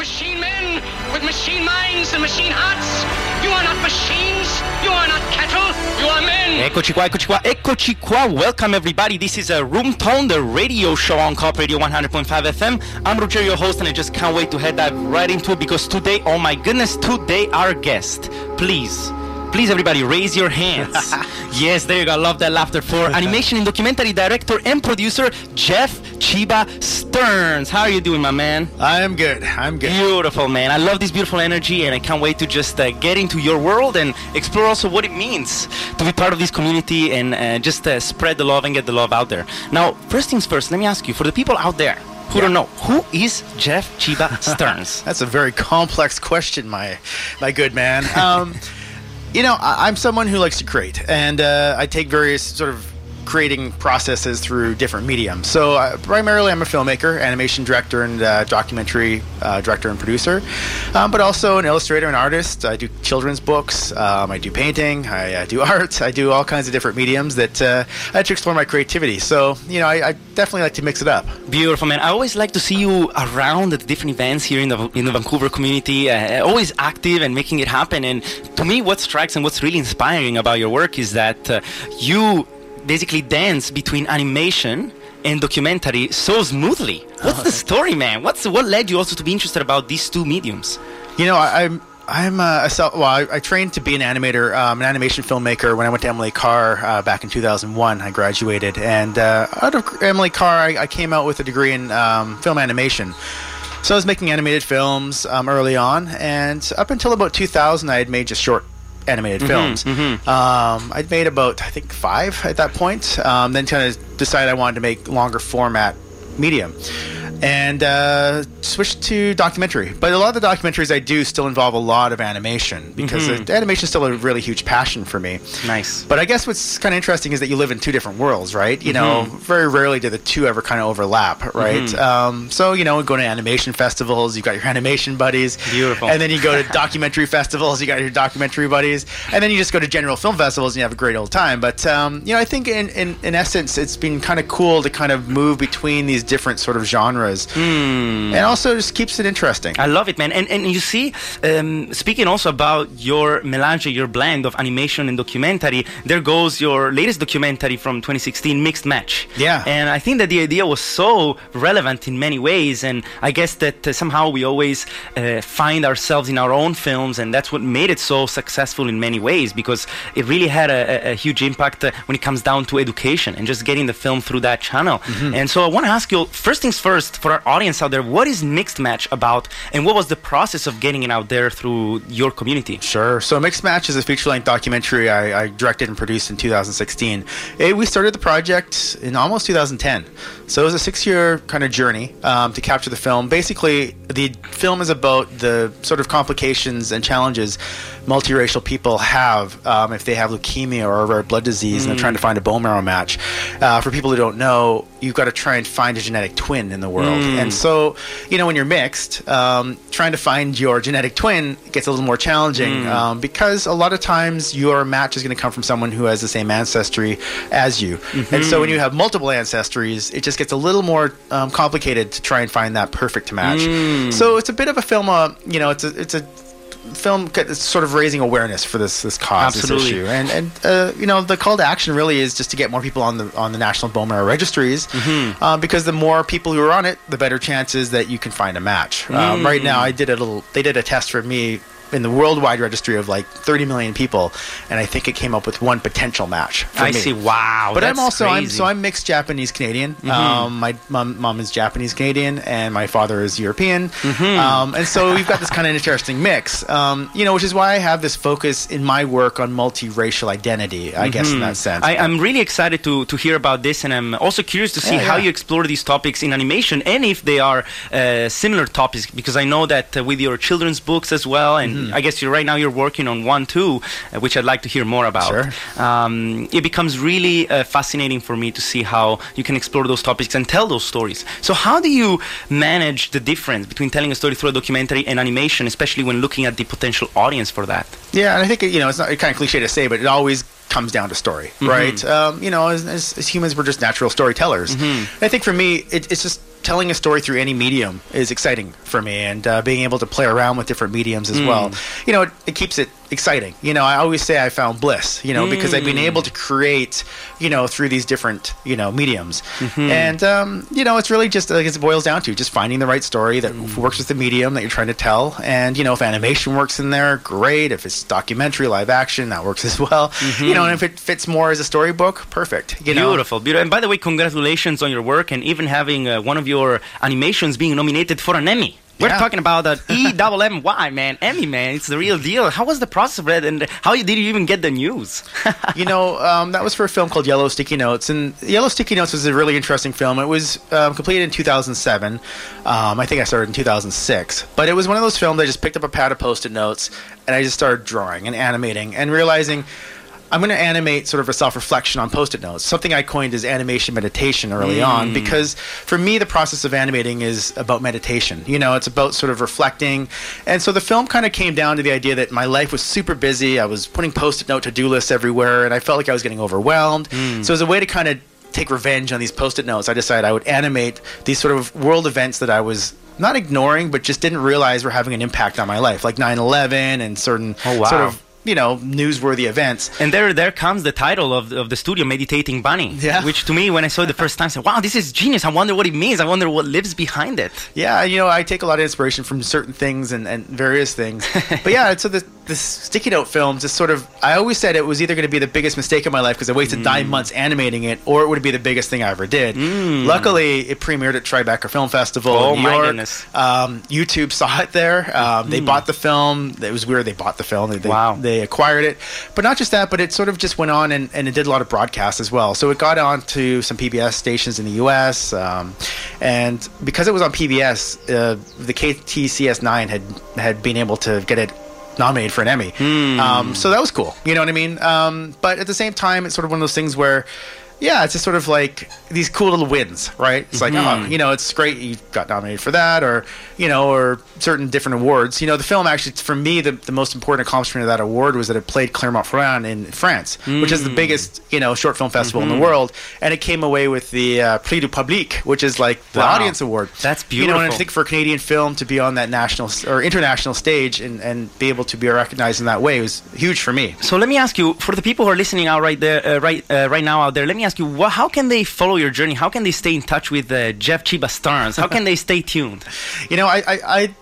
machine men with machine minds and machine hearts. You are not machines. You are not cattle. You are men. Eccoci qua, eccoci qua, eccoci qua. Welcome everybody. This is a Room Tone, the radio show on Co-op Radio 100.5 FM. I'm Roger, your host, and I just can't wait to head dive right into it because today, oh my goodness, today our guest, please. Please, everybody, raise your hands. yes, there you go. I love that laughter for animation and documentary director and producer Jeff Chiba Stearns. How are you doing, my man? I'm good. I'm good. Beautiful, man. I love this beautiful energy, and I can't wait to just uh, get into your world and explore also what it means to be part of this community and uh, just uh, spread the love and get the love out there. Now, first things first, let me ask you for the people out there who Yeah. don't know, who is Jeff Chiba Stearns? That's a very complex question, my my good man. Um, you know, I, I'm someone who likes to create, and uh, I take various sort of creating processes through different mediums. So uh, primarily, I'm a filmmaker, animation director, and uh, documentary uh, director and producer, um, but also an illustrator and artist. I do children's books. Um, I do painting. I uh, do art. I do all kinds of different mediums that uh, I like to explore my creativity. So you know, I, I definitely like to mix it up. Beautiful, man. I always like to see you around at different events here in the in the Vancouver community. Uh, always active and making it happen. And to me, what strikes and what's really inspiring about your work is that you basically dance between animation and documentary so smoothly. What's the story, man? What's what led you also to be interested about these two mediums? You know, I, I'm I'm uh, a self, well. I, I trained to be an animator, um, an animation filmmaker when I went to Emily Carr uh, back in 2001. I graduated, and uh, out of Emily Carr, I, I came out with a degree in um, film animation. So I was making animated films um, early on, and up until about 2000, I had made just short animated films. Um, I'd made about I think five at that point. Um, then kind of decided I wanted to make longer format medium. And uh, switched to documentary, but a lot of the documentaries I do still involve a lot of animation because the animation is still a really huge passion for me. Nice. But I guess what's kind of interesting is that you live in two different worlds, right? You know, very rarely do the two ever kind of overlap, right? Um, so you know, going to animation festivals, you've got your animation buddies, Beautiful. and then you go to documentary festivals, you got your documentary buddies, and then you just go to general film festivals and you have a great old time. But um, you know, I think in, in in essence, it's been kind of cool to kind of move between these different sort of genres, and also just keeps it interesting. I love it, man. And and you see, um, speaking also about your melange, your blend of animation and documentary, there goes your latest documentary from 2016, Mixed Match. Yeah. And I think that the idea was so relevant in many ways, and I guess that uh, somehow we always uh, find ourselves in our own films, and that's what made it so successful in many ways because it really had a, a, a huge impact uh, when it comes down to education and just getting the film through that channel. Mm-hmm. And so I want to ask you, first things first, for our audience out there, what is Mixed Match about, and what was the process of getting it out there through your community? Sure. So Mixed Match is a feature-length documentary I, I directed and produced in 2016. Eh, we started the project in almost 2010. So it was a six-year kind of journey um, to capture the film. Basically, the film is about the sort of complications and challenges multiracial people have um, if they have leukemia or a rare blood disease and they're trying to find a bone marrow match. Uh, for people who don't know, you've got to try and find a genetic twin in the world. And so, you know, when you're mixed, um, trying to find your genetic twin gets a little more challenging um, because a lot of times your match is going to come from someone who has the same ancestry as you. And so when you have multiple ancestries, it just gets a little more um, complicated to try and find that perfect match. So it's a bit of a film, uh, you know, it's a, it's a film it's sort of raising awareness for this this cause Absolutely. this issue and and uh, you know the call to action really is just to get more people on the on the national bone marrow registries Mm-hmm. uh, because the more people who are on it the better chances that you can find a match um, right now I did a little they did a test for me in the worldwide registry of like 30 million people and I think it came up with one potential match I me. see. Wow. But I'm also I'm so I'm mixed Japanese Canadian. Um, my mom, mom is Japanese Canadian, and my father is European. Um, and so we've got this kind of interesting mix. Um, you know, which is why I have this focus in my work on multiracial identity. I guess in that sense. I, I'm really excited to, to hear about this, and I'm also curious to see Yeah, how yeah. you explore these topics in animation and if they are uh, similar topics. Because I know that uh, with your children's books as well, and Mm-hmm. I guess you're right now you're working on one too, uh, which I'd like to hear more about. Sure. Um, it becomes really uh, fascinating for me to see how you can explore those topics and tell those stories. So, how do you manage the difference between telling a story through a documentary and animation, especially when looking at the potential audience for that? Yeah, and I think you know it's not kind of cliche to say, but it always comes down to story, right? Um, you know, as, as, as humans, we're just natural storytellers. I think for me, it, it's just telling a story through any medium is exciting for me, and uh, being able to play around with different mediums as well. You know, it, it keeps it exciting. You know, I always say I found bliss. You know, because I've been able to create, you know, through these different you know mediums, and um, you know, it's really just like it boils down to just finding the right story that works with the medium that you're trying to tell, and you know, if animation works in there, great. If it's documentary, live action, that works as well. You know, and if it fits more as a storybook, perfect. You know, Beautiful, beautiful. And by the way, congratulations on your work and even having uh, one of your animations being nominated for an Emmy. We're Yeah. talking about that E double M Y man, Emmy man. It's the real deal. How was the process of it, and how did you even get the news? you know, um, that was for a film called Yellow Sticky Notes, and Yellow Sticky Notes was a really interesting film. It was um, completed in 2007. Um, I think I started in 2006, but it was one of those films I just picked up a pad of post-it notes and I just started drawing and animating and realizing. I'm going to animate sort of a self-reflection on post-it notes, something I coined as animation meditation early hmm. on, because for me the process of animating is about meditation. You know, it's about sort of reflecting, and so the film kind of came down to the idea that my life was super busy. I was putting post-it note to-do lists everywhere, and I felt like I was getting overwhelmed. Hmm. So as a way to kind of take revenge on these post-it notes, I decided I would animate these sort of world events that I was not ignoring, but just didn't realize were having an impact on my life, like 9/11 and certain Oh, wow. sort of you know newsworthy events. And there, there comes the title of, of the studio, Meditating Bunny. Yeah. Which to me, when I saw it the first time, I said, "Wow, this is genius! I wonder what it means. I wonder what lives behind it." Yeah, you know, I take a lot of inspiration from certain things and, and various things. but yeah, so the, the sticky note film just sort of, I always said it was either going to be the biggest mistake of my life because I wasted nine Mm. months animating it, or it would be the biggest thing I ever did. Luckily, it premiered at Tribeca Film Festival Oh, in New my York. goodness. Um, YouTube saw it there. Um, they bought the film. It was weird. They bought the film. They, they, Wow. they acquired it. But not just that, but it sort of just went on and, and it did a lot of broadcasts as well. So it got on to some PBS stations in the US. Um, and because it was on PBS, uh, the KCTS9 had, had been able to get it nominated for an Emmy. Um, so that was cool. You know what I mean? Um, but at the same time, it's sort of one of those things where. Yeah, it's just sort of like these cool little wins, right? It's like, oh, you know, it's great you got nominated for that, or you know, or certain different awards. You know, the film actually, for me, the, the most important accomplishment of that award was that it played Clermont-Ferrand in France, which is the biggest, you know, short film festival in the world, and it came away with the uh, Prix du Public, which is like the Wow. audience award. That's beautiful. You know, and I think for a Canadian film to be on that national or international stage and, and be able to be recognized in that way was huge for me. So let me ask you, for the people who are listening out right there, uh, right, uh, right now out there, let me ask you, what, how can they follow your journey? How can they stay in touch with uh, Jeff Chiba Stearns? How can they stay tuned? You know, I, I, I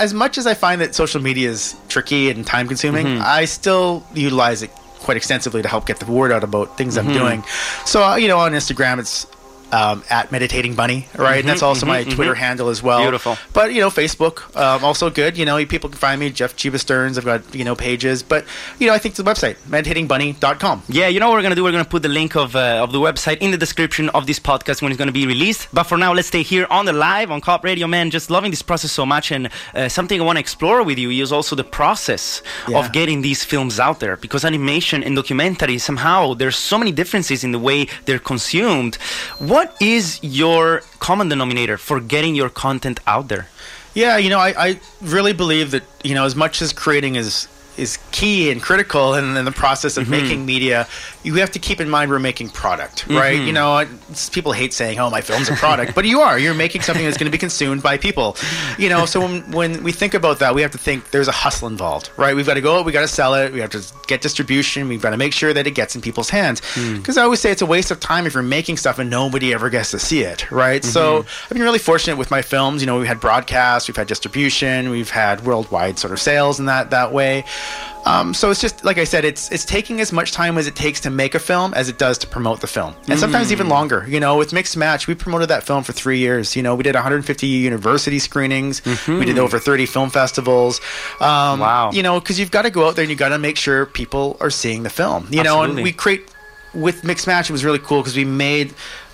as much as I find that social media is tricky and time consuming, I still utilize it quite extensively to help get the word out about things I'm doing. So, uh, you know, on Instagram, it's um, at meditating bunny, right? and that's also my Twitter handle as well. Beautiful. But you know, Facebook um, also good. You know, people can find me Jeff Chiba Stearns. I've got you know pages, but you know, I think the website meditatingbunny.com. Yeah, you know what we're gonna do? We're gonna put the link of uh, of the website in the description of this podcast when it's gonna be released. But for now, let's stay here on the live on Co-op Radio, man. Just loving this process so much, and uh, something I want to explore with you is also the process Yeah. of getting these films out there. Because animation and documentary somehow there's so many differences in the way they're consumed. What is your common denominator for getting your content out there? Yeah, you know, I, I really believe that you know as much as creating is is key and critical in, in the process of mm-hmm. making media, you have to keep in mind we're making product, right? Mm-hmm. You know, people hate saying, "Oh, my film's a product," but you are. You're making something that's going to be consumed by people. You know, so when when we think about that, we have to think there's a hustle involved, right? We've got to go we got to sell it, we have to get distribution, we've got to make sure that it gets in people's hands. Mm. Because I always say it's a waste of time if you're making stuff and nobody ever gets to see it, right? So mm-hmm. I've been really fortunate with my films. You know, we've had broadcasts, we've had distribution, we've had worldwide sort of sales in that that way. Um, so it's just like I said, it's it's taking as much time as it takes to make a film as it does to promote the film, and sometimes even longer. You know, with Mixed Match, we promoted that film for three years. You know, we did 150 university screenings, we did over 30 film festivals. Um, Wow. You know, because you've got to go out there and you got to make sure people are seeing the film. You know, and we create with Mixed Match. It was really cool because we made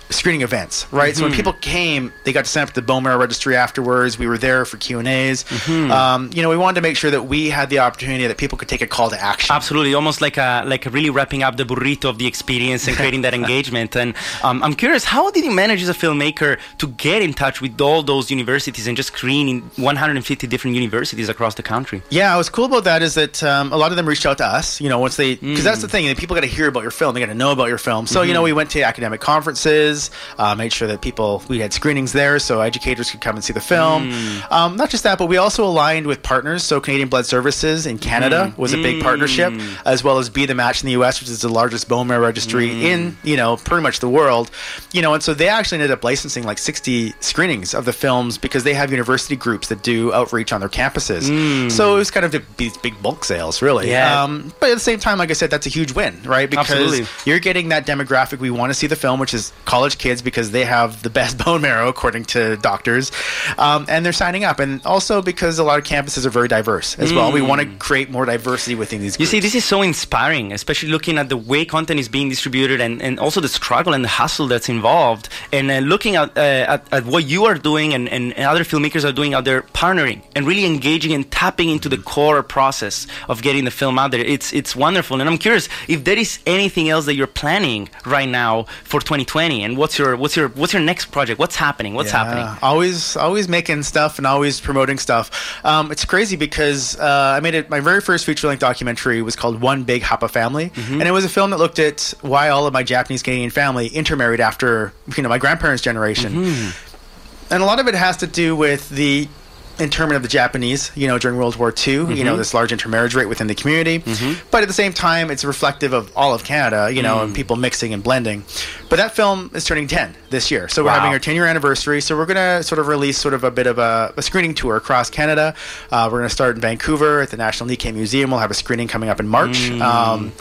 screening events, right? So when people came, they got to sign up at the Bone Marrow Registry afterwards. We were there for Q and A's. Um, you know, we wanted to make sure that we had the opportunity that people could take a call to action. Absolutely, almost like a like really wrapping up the burrito of the experience and creating that engagement. And um, I'm curious, how did you manage as a filmmaker to get in touch with all those universities and just screen in 150 different universities across the country? Yeah, what's cool about that is that um, a lot of them reached out to us. You know, once they because that's the thing. People got to hear about your film. They got to know about your film. So you know, we went to academic conferences. Uh, made sure that people we had screenings there so educators could come and see the film. Mm. Um, not just that, but we also aligned with partners. So Canadian Blood Services in Canada Mm. was a big partnership, as well as Be the Match in the U.S., which is the largest bone marrow registry Mm. in you know pretty much the world. You know, and so they actually ended up licensing like 60 screenings of the films because they have university groups that do outreach on their campuses. So it was kind of these big bulk sales, really. Mm. Yeah. Um, but at the same time, like I said, that's a huge win, right? Because Absolutely. you're getting that demographic we want to see the film, which is college kids because they have the best bone marrow according to doctors, um, and they're signing up. And also because a lot of campuses are very diverse as well. We want to create more diversity within these. Mm. You see, this is so inspiring, especially looking at the way content is being distributed and, and also the struggle and the hustle that's involved. And uh, looking at, uh, at, at what you are doing and, and other filmmakers are doing out there, partnering and really engaging and tapping into the core process of getting the film out there. It's, it's wonderful. And I'm curious if there is anything else that you're planning right now for 2020 and what's your, what's your, what's your next project? What's happening? What's Yeah, happening? Always, always making stuff and always promoting stuff. Um, it's crazy because uh, I made it. My very first feature-length documentary was called One Big Hapa Family, Mm-hmm. and it was a film that looked at why all of my Japanese Canadian family intermarried after you know my grandparents' generation, Mm-hmm. and a lot of it has to do with the internment of the Japanese, you know, during World War II, you Mm-hmm. know, this large intermarriage rate within the community. But at the same time, it's reflective of all of Canada, you know, Mm. and people mixing and blending. But that film is turning 10 this year. So we're having our 10 year anniversary. So we're going to sort of release sort of a bit of a, a screening tour across Canada. Uh, we're going to start in Vancouver at the National Nikkei Museum. We'll have a screening coming up in March. Um,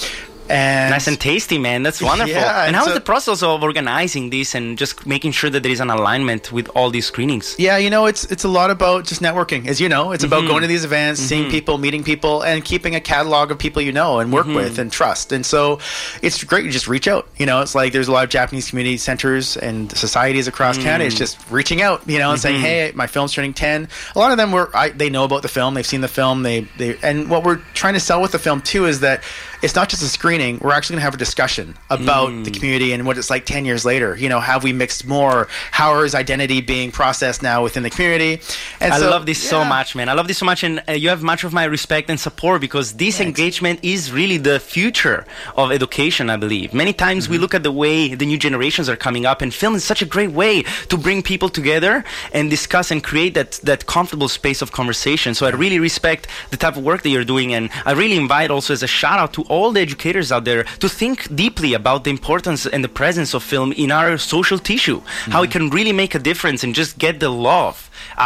and Mm. Nice and tasty, man. That's wonderful. Yeah, and how is so- the process of organizing this and just making sure that there is an alignment with all these screenings? Yeah, you know, it's it's a lot about just networking, as you know. It's Mm-hmm. about going to these events, seeing people, meeting people, and keeping a catalog of people you know and work Mm-hmm. with and trust. And so, it's great. You just reach out. You know, it's like there's a lot of Japanese community centers and societies across Canada. Mm. It's just reaching out. You know, and saying, Mm-hmm. "Hey, my film's turning 10." A lot of them were I, they know about the film. They've seen the film. They they and what we're trying to sell with the film too is that it's not just a screening. We're actually going to have a discussion about the Mm. community and what it's like 10 years later. You know, have we mixed more? How is identity being processed now within the community? And I so- love this so much, man. I love this so much, and uh, you have much of my respect and support because this engagement is really the future of education, I believe. Many times Mm-hmm. we look at the way the new generations are coming up, and film is such a great way to bring people together and discuss and create that, that comfortable space of conversation. So I really respect the type of work that you're doing, and I really invite also as a shout out to all the educators out there to think deeply about the importance and the presence of film in our social tissue, how it can really make a difference and just get the love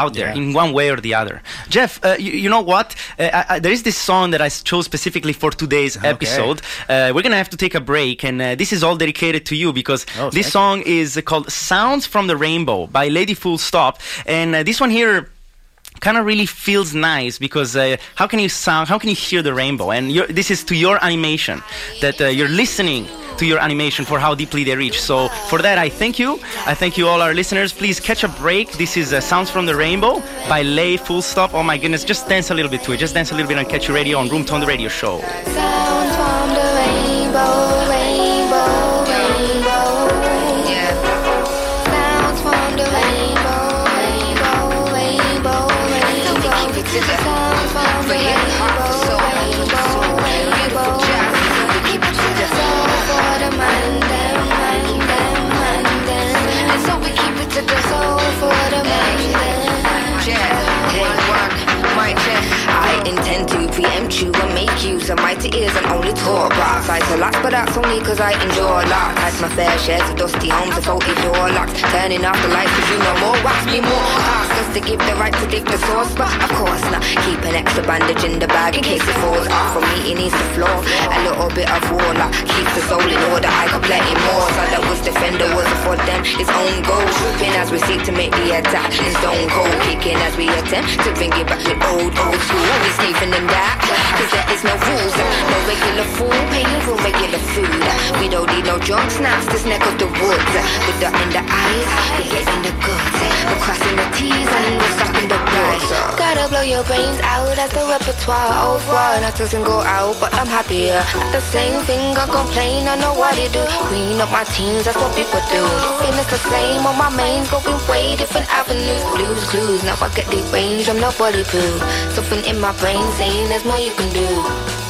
out there Yeah. in one way or the other. Jeff, uh, you, you know what? Uh, I, I, there is this song that I chose specifically for today's episode. Uh, we're gonna have to take a break, and uh, this is all dedicated to you because Oh, this song is called "Sounds from the Rainbow" by Lady Full Stop, and uh, this one here kind of really feels nice because uh, how can you sound how can you hear the rainbow? And this is to your animation that uh, you're listening to your animation for how deeply they reach. So for that i thank you. I thank you all our listeners. Please catch a break. This is uh, sounds from the rainbow by lay full stop. Oh my goodness just dance a little bit to it. Just dance a little bit on catch your radio on room tone the radio show and make mighty ears and only talk but outside to lots, but that's only cause I enjoy a lot. Had my fair share of dusty homes and faulty door locks. Turning off the lights cause you know more wax me more. Ask us to give the right to dig the source, but of course not. Keep an extra bandage in the bag in case it falls off from me, it needs the floor. A little bit of warlock keeps the soul in order. I got plenty more. So that was defender was for them. His own goal. Swooping as we seek to make the attack. And stone cold kicking as we attempt to bring it back to old, old school. We sneaking in that. Cause there is no No regular food, paying regular food. We don't need no drunk snaps, this neck of the woods. With the in the eyes, we getting the goods. We're crossing the T's and we're stocking the woods. Gotta blow your brains out, that's the repertoire. One, that doesn't go out, but I'm happier. Not the same thing, I complain, I know what you do. Clean up my teams, that's what people do. Feeling the same on my mains, going way different avenues. Blues, clues, now I get the range, I'm nobody poo. Something in my brain saying there's more you can do.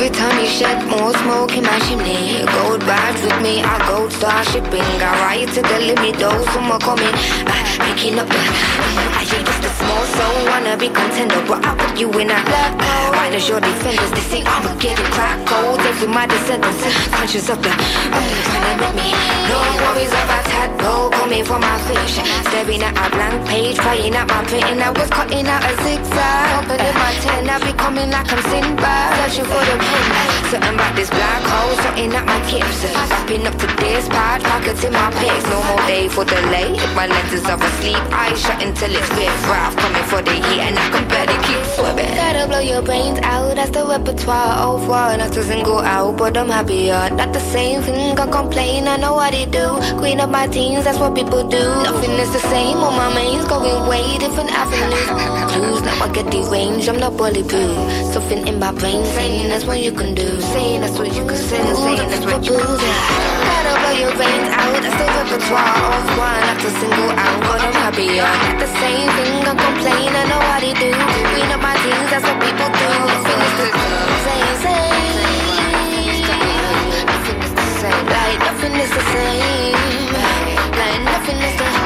Every time you shed more smoke in my chimney. Gold vibes with me, I gold star shipping. Got right to the limit, though, someone coming. Uh, picking up. I ain't just a small soul, wanna be contender, but I put you in a black hole. Minus your defenders, they say I'ma get it crack cold. Taking my descendants, conscious of the. Uh, trying to let me. No worries about tadpole coming for my fish. Staring at a blank page, crying at my printing. I was cutting out a zigzag. Opening my ten, I be coming like I'm Sinbad. Searching for the. Something about this black hole, something at my tips. Wrapping up to this pad, pockets in my pics. No more day for delay. If my lenses are asleep, eyes shut until it's riff raff. Coming for the heat, and I can barely keep swimming. Gotta blow your brains out, that's the repertoire. Oh, far, not to single out, but I'm happier. Not the same thing, I complain, I know what it do. Queen of my teens, that's what people do. Nothing is the same on my mains, going way different avenues. Clues, now I get deranged, I'm not bulletproof. Something in my brain saying that's what you can do. Saying that's what you can say, saying that's what you can do. Gotta blow your brains out, that's the repertoire. Off one, to single out, but I'm happier. Not the same thing, I complain, I know what it do. Queen of my teens, that's what people do. Nothing is the same, same. Nothing is the same, like nothing is the same. Like nothing is the like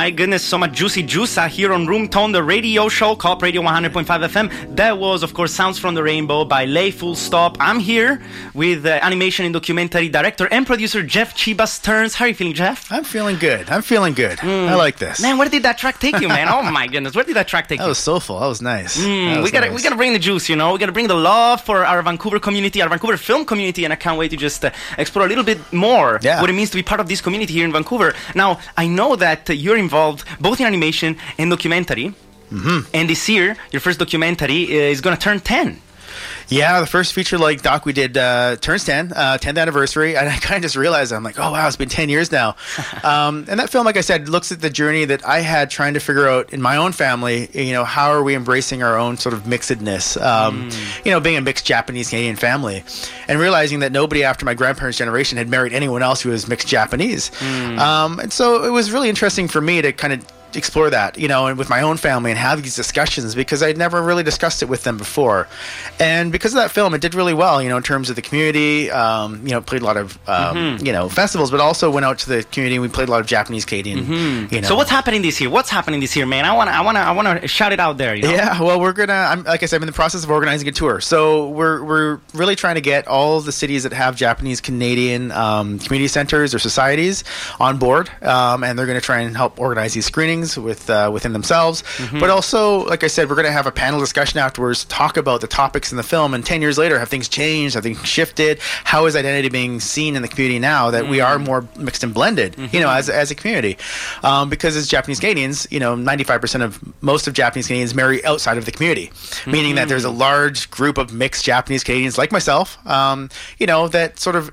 my goodness, so much juicy juice out here on Room Tone, the radio show, Co-op Radio 100.5 FM. That was, of course, Sounds from the Rainbow by Lay Full Stop. I'm here with uh, animation and documentary director and producer Jeff Chiba Stearns. How are you feeling, Jeff? I'm feeling good. I'm feeling good. I like this. Man, where did that track take you, man? Oh my goodness, where did that track take That you? was soulful. That was nice. Mm, That we was gotta nice. we gotta bring the juice, you know. We gotta bring the love for our Vancouver community, our Vancouver film community, and I can't wait to just uh, explore a little bit more Yeah. what it means to be part of this community here in Vancouver. Now, I know that uh, you're involved both in animation and documentary. Mm-hmm. And this year, your first documentary uh, is gonna turn ten. Yeah, the first feature like doc we did uh, turns 10, uh, 10th anniversary, and I kind of just realized I'm like, oh wow, it's been 10 years now. um, and that film, like I said, looks at the journey that I had trying to figure out in my own family. You know, how are we embracing our own sort of mixedness? Um, You know, being a mixed Japanese Canadian family, and realizing that nobody after my grandparents' generation had married anyone else who was mixed Japanese. Um, and so it was really interesting for me to kind of explore that, you know, and with my own family and have these discussions because I'd never really discussed it with them before. And because of that film, it did really well, you know, in terms of the community. Um, you know, played a lot of, um, Mm-hmm. you know, festivals, but also went out to the community and we played a lot of Japanese Canadian, you know. Mm-hmm. So what's happening this year? What's happening this year, man? I wanna I wanna I wanna shout it out there. You know? Yeah, well, we're gonna. I'm like I said, I'm in the process of organizing a tour. So we're we're really trying to get all the cities that have Japanese Canadian um, community centers or societies on board, um, and they're going to try and help organize these screenings with uh, within themselves. But also, like I said, we're going to have a panel discussion afterwards, talk about the topics in the film, and ten years later, have things changed? Have things shifted? How is identity being seen in the community now that we are more mixed and blended? You know, as as a community, um, because as Japanese Canadians, you know, 95% of most of Japanese Canadians marry outside of the community, meaning that there's a large group of mixed Japanese Canadians like myself, um, you know, that sort of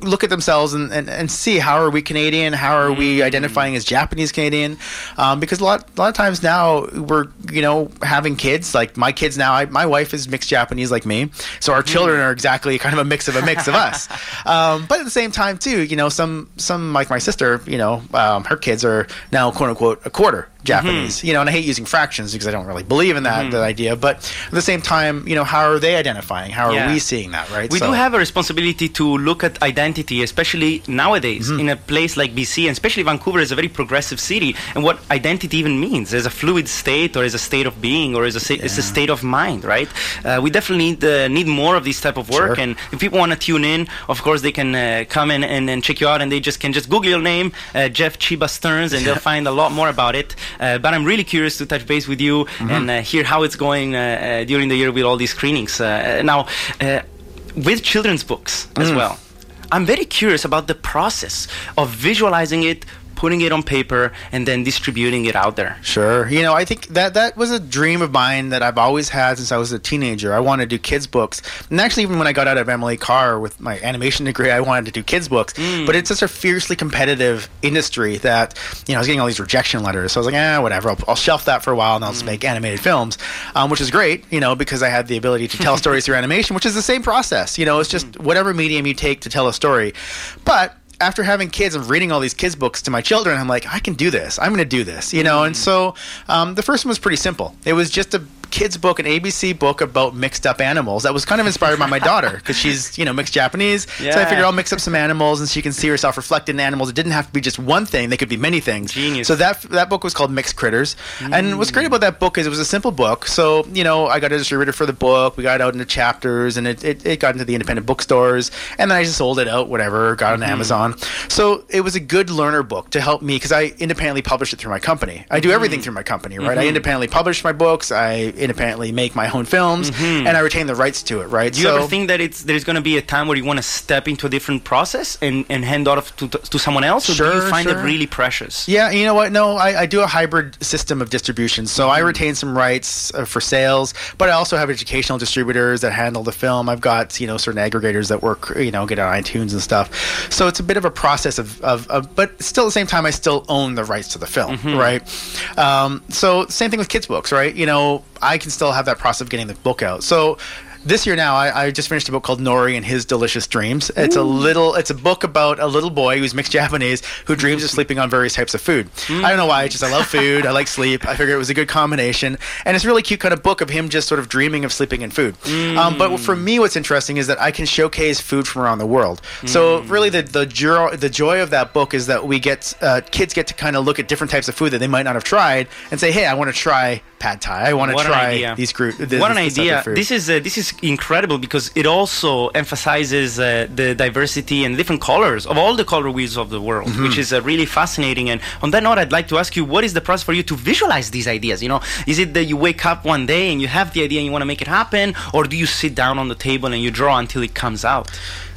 look at themselves and, and, and see how are we Canadian, how are we identifying as Japanese Canadian, um, because a lot a lot of times now we're you know having kids like my kids now I, my wife is mixed Japanese like me, so our children are exactly kind of a mix of a mix of us, um, but at the same time too you know some some like my sister you know um, her kids are now quote unquote a quarter Japanese, you know, and I hate using fractions because I don't really believe in that, that idea. But at the same time, you know, how are they identifying? How are Yeah. we seeing that, right? We So- do have a responsibility to look at identity, especially nowadays Mm-hmm. in a place like BC, and especially Vancouver is a very progressive city, and what identity even means as a fluid state, or as a state of being, or as a, as a state of mind, right? Uh, we definitely need uh, need more of this type of work, Sure. and if people want to tune in, of course they can uh, come in and, and check you out, and they just can just Google your name, uh, Jeff Chiba Stearns, and they'll find a lot more about it. Uh, but I'm really curious to touch base with you Mm-hmm. and uh, hear how it's going uh, uh, during the year with all these screenings. Uh, now. Uh, with children's books as well. I'm very curious about the process of visualizing it, putting it on paper, and then distributing it out there. Sure. You know, I think that that was a dream of mine that I've always had since I was a teenager. I wanted to do kids books. And actually even when I got out of Emily Carr with my animation degree, I wanted to do kids books. But it's such a fiercely competitive industry that, you know, I was getting all these rejection letters. So I was like, eh, whatever. I'll, I'll shelf that for a while and I'll just make animated films, um, which is great, you know, because I had the ability to tell stories through animation, which is the same process. You know, it's just whatever medium you take to tell a story. But after having kids and reading all these kids books to my children, I'm like, I can do this. I'm going to do this, you know. And so um, the first one was pretty simple. It was just a kids book, an ABC book about mixed up animals. That was kind of inspired by my daughter because she's you know mixed Japanese. So I Yeah. figured I'll mix up some animals and she can see herself reflected in animals. It didn't have to be just one thing; they could be many things. Genius. So that that book was called Mixed Critters, and what's great about that book is it was a simple book. So you know, I got a distributor for the book. We got it out into chapters, and it, it, it got into the independent bookstores, and then I just sold it out, whatever, got it on mm-hmm. Amazon. So it was a good learner book to help me because I independently published it through my company. I do everything mm. through my company, right? I mm-hmm. independently publish my books. I independently make my own films, and I retain the rights to it, right? Do you ever think that it's there's going to be a time where you want to step into a different process and, and hand off to, to someone else, or do you Sure, find it really precious? Yeah, you know what? No, I, I do a hybrid system of distribution. So I retain some rights uh, for sales, but I also have educational distributors that handle the film. I've got you know certain aggregators that work, you know, get on iTunes and stuff. So it's a bit of a process of, of, of but still at the same time, I still own the rights to the film, right? Um, so same thing with kids books, right? You know, I can still have that process of getting the book out. So this year now I, I just finished a book called Nori and His Delicious Dreams. It's a little it's a book about a little boy who's mixed Japanese who dreams of sleeping on various types of food. I don't know why, it's just I love food, I like sleep. I figured it was a good combination. And it's a really cute kind of book of him just sort of dreaming of sleeping in food. Um, but for me what's interesting is that I can showcase food from around the world. So really the the joy the joy of that book is that we get uh, kids get to kind of look at different types of food that they might not have tried and say, "Hey, I want to try pad thai. I want to try these group this, what an this idea! This is uh, this is incredible because it also emphasizes uh, the diversity and different colors of all the color wheels of the world, Mm-hmm. which is uh, really fascinating. And on that note, I'd like to ask you, what is the process for you to visualize these ideas? You know, is it that you wake up one day and you have the idea and you want to make it happen, or do you sit down on the table and you draw until it comes out?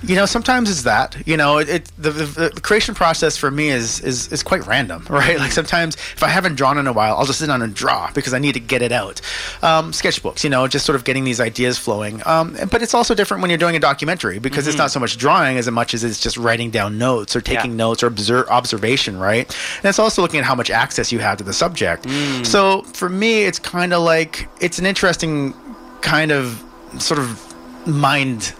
You know, sometimes it's that. You know, it, it the, the, the creation process for me is, is is quite random, right? Like sometimes if I haven't drawn in a while, I'll just sit down and draw because I need to get it out. Um, sketchbooks, you know, just sort of getting these ideas flowing. Um, but it's also different when you're doing a documentary because it's not so much drawing as much as it's just writing down notes or taking Yeah. notes or observe, observation, right? And it's also looking at how much access you have to the subject. So for me, it's kind of like it's an interesting kind of sort of mind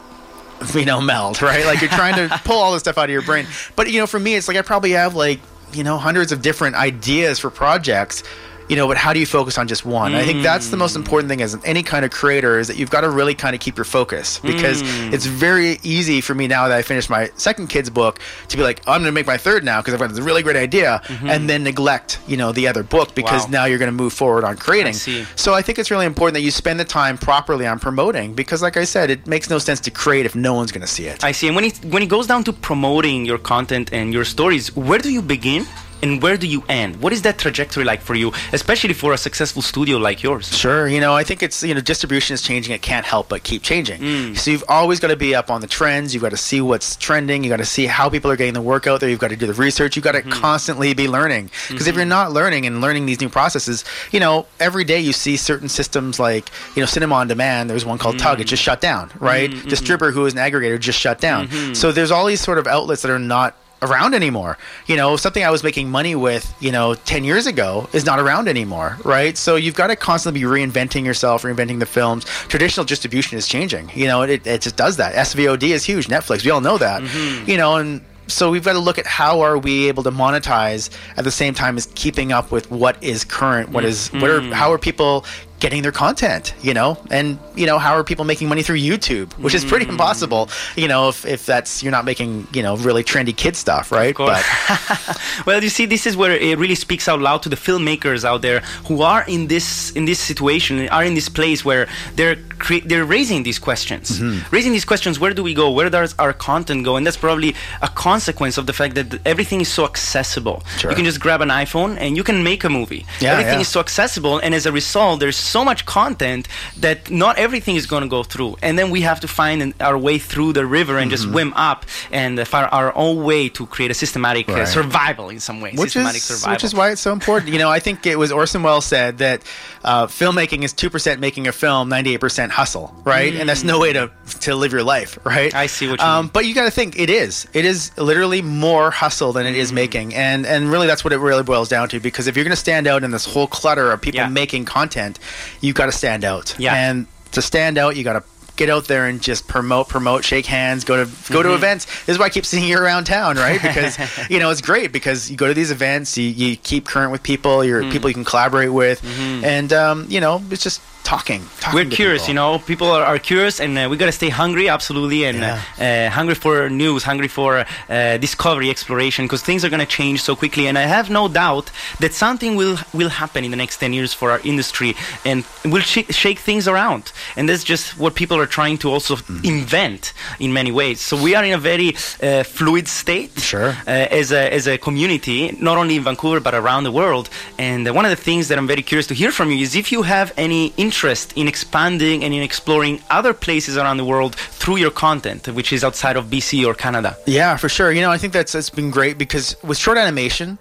you know meld right like you're trying to pull all this stuff out of your brain but you know for me it's like i probably have like you know hundreds of different ideas for projects you know but how do you focus on just one i think that's the most important thing as any kind of creator is that you've got to really kind of keep your focus because hmm. it's very easy for me now that i finished my second kids book to be like oh, i'm going to make my third now because i've got this really great idea mm-hmm. and then neglect you know the other book because Wow. now you're going to move forward on creating see. so I think it's really important that you spend the time properly on promoting because, like I said, it makes no sense to create if no one's going to see it. I see. And when it when it goes down to promoting your content and your stories, where do you begin and where do you end? What is that trajectory like for you, especially for a successful studio like yours? Sure, you know, I think it's you know distribution is changing. It can't help but keep changing. Mm. So you've always got to be up on the trends. You've got to see what's trending. You got to see how people are getting the work out there. You've got to do the research. You've got to mm-hmm. constantly be learning because if you're mm-hmm. not learning and learning these new processes, you know, every day you see certain systems like you know Cinema on Demand. There's one called Tug. It mm. just shut down, right? Mm-hmm. Distributor, who is an aggregator, just shut down. So there's all these sort of outlets that are not around anymore. You know, something I was making money with, you know, 10 years ago is not around anymore, right? So you've got to constantly be reinventing yourself, reinventing the films. Traditional distribution is changing. You know, it, it just does that. SVOD is huge. Netflix, we all know that. Mm-hmm. You know, and so we've got to look at how are we able to monetize at the same time as keeping up with what is current, what mm-hmm. is what are how are people getting their content, you know? And you know, how are people making money through YouTube, which is pretty impossible, you know, if if that's you're not making, you know, really trendy kid stuff, right? course. well, you see, this is where it really speaks out loud to the filmmakers out there who are in this in this situation, are in this place where they're cre- they're raising these questions, Mm-hmm. raising these questions. Where do we go? Where does our content go? And that's probably a consequence of the fact that everything is so accessible. Sure. You can just grab an iPhone and you can make a movie. Yeah, everything yeah. is so accessible, and as a result, there's so much content that not everything is going to go through. And then we have to find an, our way through the river and Mm-hmm. just swim up and uh, find our own way to create a systematic uh, survival in some way. which systematic is survival. which is why it's so important. You know, I think it was Orson Welles said that uh, filmmaking is two percent making a film, ninety eight percent hustle, right? And that's no way to to live your life, right? I see what you um, mean. But you got to think it is. It is literally more hustle than it Mm. is making, and and really that's what it really boils down to. Because if you're going to stand out in this whole clutter of people Yeah. making content, you've got to stand out. Yeah. And to stand out, you got to get out there and just promote, promote, shake hands, go to go Mm-hmm. to events. This is why I keep seeing you around town, right? Because you know it's great because you go to these events, you, you keep current with people, you're Mm-hmm. people you can collaborate with, and um, you know it's just talking. talking We're curious, people. you know. People are, are curious, and uh, we gotta stay hungry, absolutely, and uh, uh, hungry for news, hungry for uh, discovery, exploration, because things are gonna change so quickly. And I have no doubt that something will will happen in the next ten years for our industry, and will sh- shake things around. And that's just what people are trying to also Mm-hmm. invent in many ways. So we are in a very uh, fluid state, Sure. uh, as a as a community, not only in Vancouver but around the world. And one of the things that I'm very curious to hear from you is if you have any interest in expanding and in exploring other places around the world through your content, which is outside of BC or Canada. Yeah, for sure. You know, I think that's that's been great because with short animation,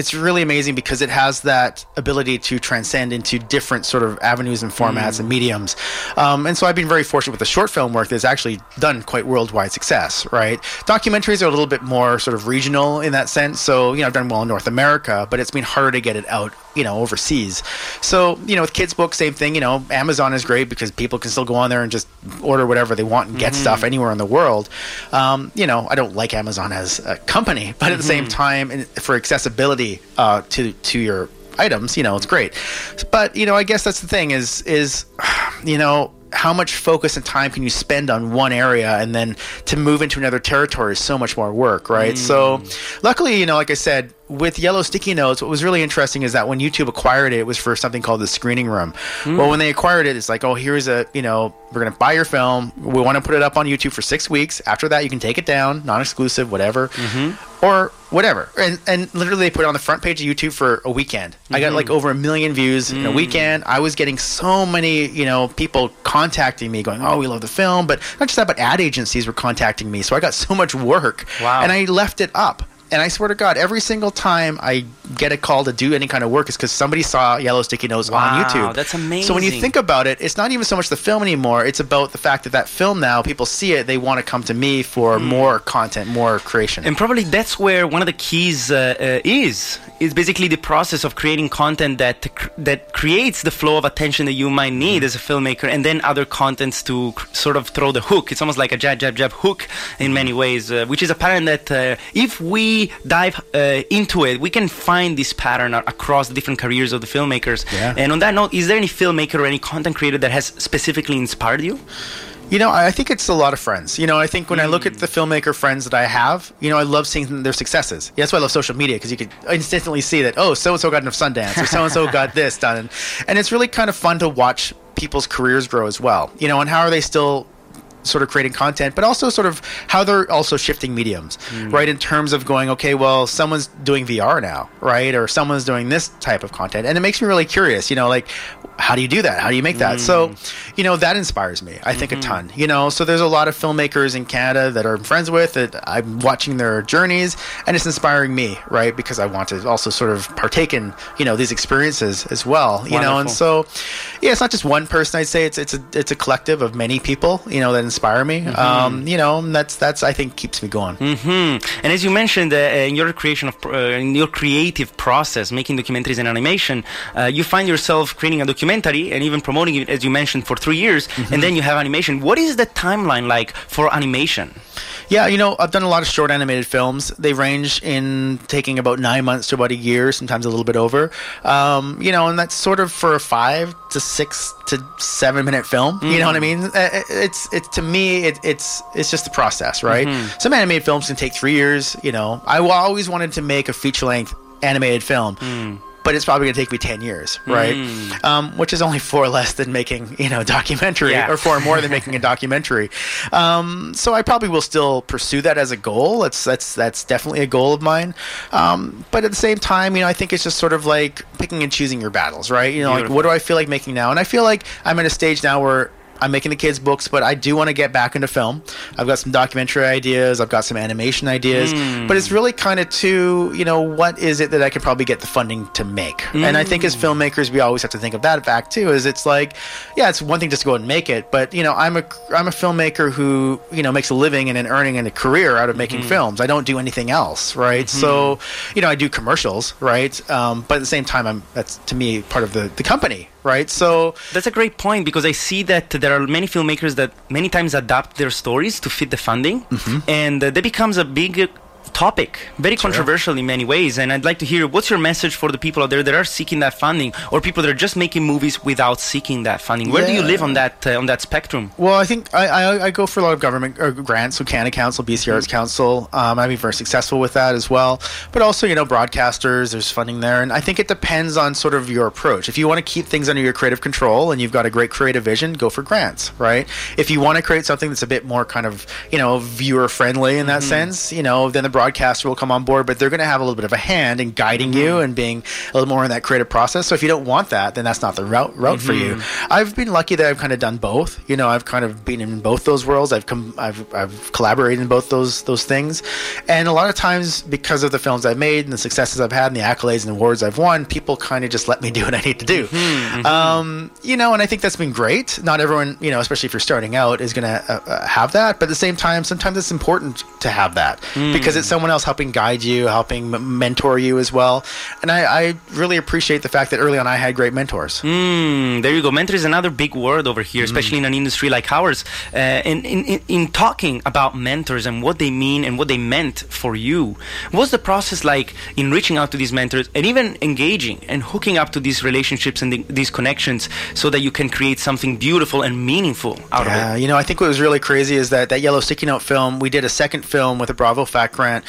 it's really amazing because it has that ability to transcend into different sort of avenues and formats and mediums. Um, and so I've been very fortunate with the short film work that's actually done quite worldwide success, right? Documentaries are a little bit more sort of regional in that sense. So, you know, I've done well in North America, but it's been harder to get it out, you know, overseas. So, you know, with kids' books, same thing. You know, Amazon is great because people can still go on there and just order whatever they want and get stuff anywhere in the world. Um, you know, I don't like Amazon as a company, but at the same time, for accessibility uh, to to your items, you know, it's great. But you know, I guess that's the thing is is you know how much focus and time can you spend on one area and then to move into another territory is so much more work right so luckily you know like i said with yellow sticky notes what was really interesting is that when youtube acquired it it was for something called the screening room. Well when they acquired it it's like oh here's a you know we're going to buy your film. We want to put it up on youtube for six weeks. After that you can take it down non-exclusive whatever. Mm-hmm. Or whatever. And and literally they put it on the front page of youtube for a weekend. I got like mm-hmm. over a million views in a mm. weekend. I was getting so many you know people contacting me going oh we love the film. But not just that but ad agencies were contacting me. So i got so much work. Wow. and i left it up and I swear to God, every single time I get a call to do any kind of work is because somebody saw Yellow Sticky Notes Wow, on YouTube. that's amazing. So when you think about it, it's not even so much the film anymore. It's about the fact that that film now, people see it, they want to come to me for more content, more creation. And probably that's where one of the keys uh, uh, is. Is basically the process of creating content that cr- that creates the flow of attention that you might need as a filmmaker, and then other contents to cr- sort of throw the hook. It's almost like a jab, jab, jab hook in many ways, uh, which is a pattern that uh, if we dive uh, into it, we can find this pattern across the different careers of the filmmakers. Yeah. And on that note, is there any filmmaker or any content creator that has specifically inspired you? You know, I think it's a lot of friends. You know, I think when I look at the filmmaker friends that I have, you know, I love seeing their successes. Yeah, that's why I love social media because you could instantly see that, oh, so and so got enough Sundance or so and so got this done. And it's really kind of fun to watch people's careers grow as well. You know, and how are they still sort of creating content, but also sort of how they're also shifting mediums, hmm. right? In terms of going, okay, well, someone's doing VR now, right? Or someone's doing this type of content. And it makes me really curious, you know, like, how do you do that? How do you make that? So, you know, that inspires me, I think, a ton, you know? So there's a lot of filmmakers in Canada that I'm friends with that I'm watching their journeys and it's inspiring me, right? Because I want to also sort of partake in, you know, these experiences as well, you know? And so, yeah, it's not just one person. I'd say it's it's a it's a collective of many people, you know, that inspire me. Um, you know, and that's that's I think keeps me going. hmm And as you mentioned, uh, in your creation of, uh, in your creative process, making documentaries and animation, uh, you find yourself creating a documentary and even promoting it, as you mentioned, for three years, and mm-hmm. then you have animation. What is the timeline like for animation? Yeah, you know, I've done a lot of short animated films. They range in taking about nine months to about a year, sometimes a little bit over. Um, you know, and that's sort of for a five to six to seven minute film. You know what I mm. mean? Uh, It's it's to me, it, it's it's just the process, right? Mm-hmm. Some animated films can take three years. You know, I always wanted to make a feature length animated film. Mm. But it's probably going to take me 10 years, right? Um, which is only four less than making, you know, a documentary Yeah. or four more than making a documentary. Um, so I probably will still pursue that as a goal. That's that's that's definitely a goal of mine. Um, but at the same time, you know, I think it's just sort of like picking and choosing your battles, right? You know, like what do I feel like making now? And I feel like I'm at a stage now where I'm making the kids books, but I do want to get back into film. I've got some documentary ideas, I've got some animation ideas, but it's hmm. really kind of to, you know, what is it that I could probably get the funding to make? And I think as hmm. filmmakers, we always have to think of that fact too. Is it's like, yeah, it's one thing just to go and make it, but you know, I'm a I'm a filmmaker who you know makes a living and an earning and a career out of making hmm. films. I don't do anything else, right? So, you know, I do commercials, right? Um, but at the same time, I'm that's to me part of the the company, right? So That's a great point because I see that there are many filmmakers that many times adapt their stories to fit the funding, and uh, that becomes a big topic, very controversial in many ways. And I'd like to hear what's your message for the people out there that are seeking that funding, or people that are just making movies without seeking that funding. Where do you live on that uh, on that spectrum? Well, I think I, I, I go for a lot of government uh, grants, so Canada Council, BC Arts Council. Um, I've been very successful with that as well. But also, you know, broadcasters, there's funding there. And I think it depends on sort of your approach. If you want to keep things under your creative control and you've got a great creative vision, go for grants, right? If you want to create something that's a bit more kind of, you know, viewer friendly in that sense, you know, then the broadcaster will come on board, but they're going to have a little bit of a hand in guiding you and being a little more in that creative process. So if you don't want that, then that's not the route, route for you. I've been lucky that I've kind of done both. You know, I've kind of been in both those worlds. I've come, I've, I've collaborated in both those those things, and a lot of times because of the films I've made and the successes I've had and the accolades and awards I've won, people kind of just let me do what I need to do. Um, you know, and I think that's been great. Not everyone, you know, especially if you're starting out, is going to uh, uh, have that. But at the same time, sometimes it's important to have that because it's someone else helping guide you, helping m- mentor you as well. And I, I really appreciate the fact that early on I had great mentors. Mm, there you go. Mentor is another big word over here, especially in an industry like ours. Uh, in, in, in, in talking about mentors and what they mean and what they meant for you, what's the process like in reaching out to these mentors and even engaging and hooking up to these relationships and the, these connections so that you can create something beautiful and meaningful out Yeah, of it? you know, I think what was really crazy is that that Yellow Sticky Note film, we did a second film with a Bravo Fact grant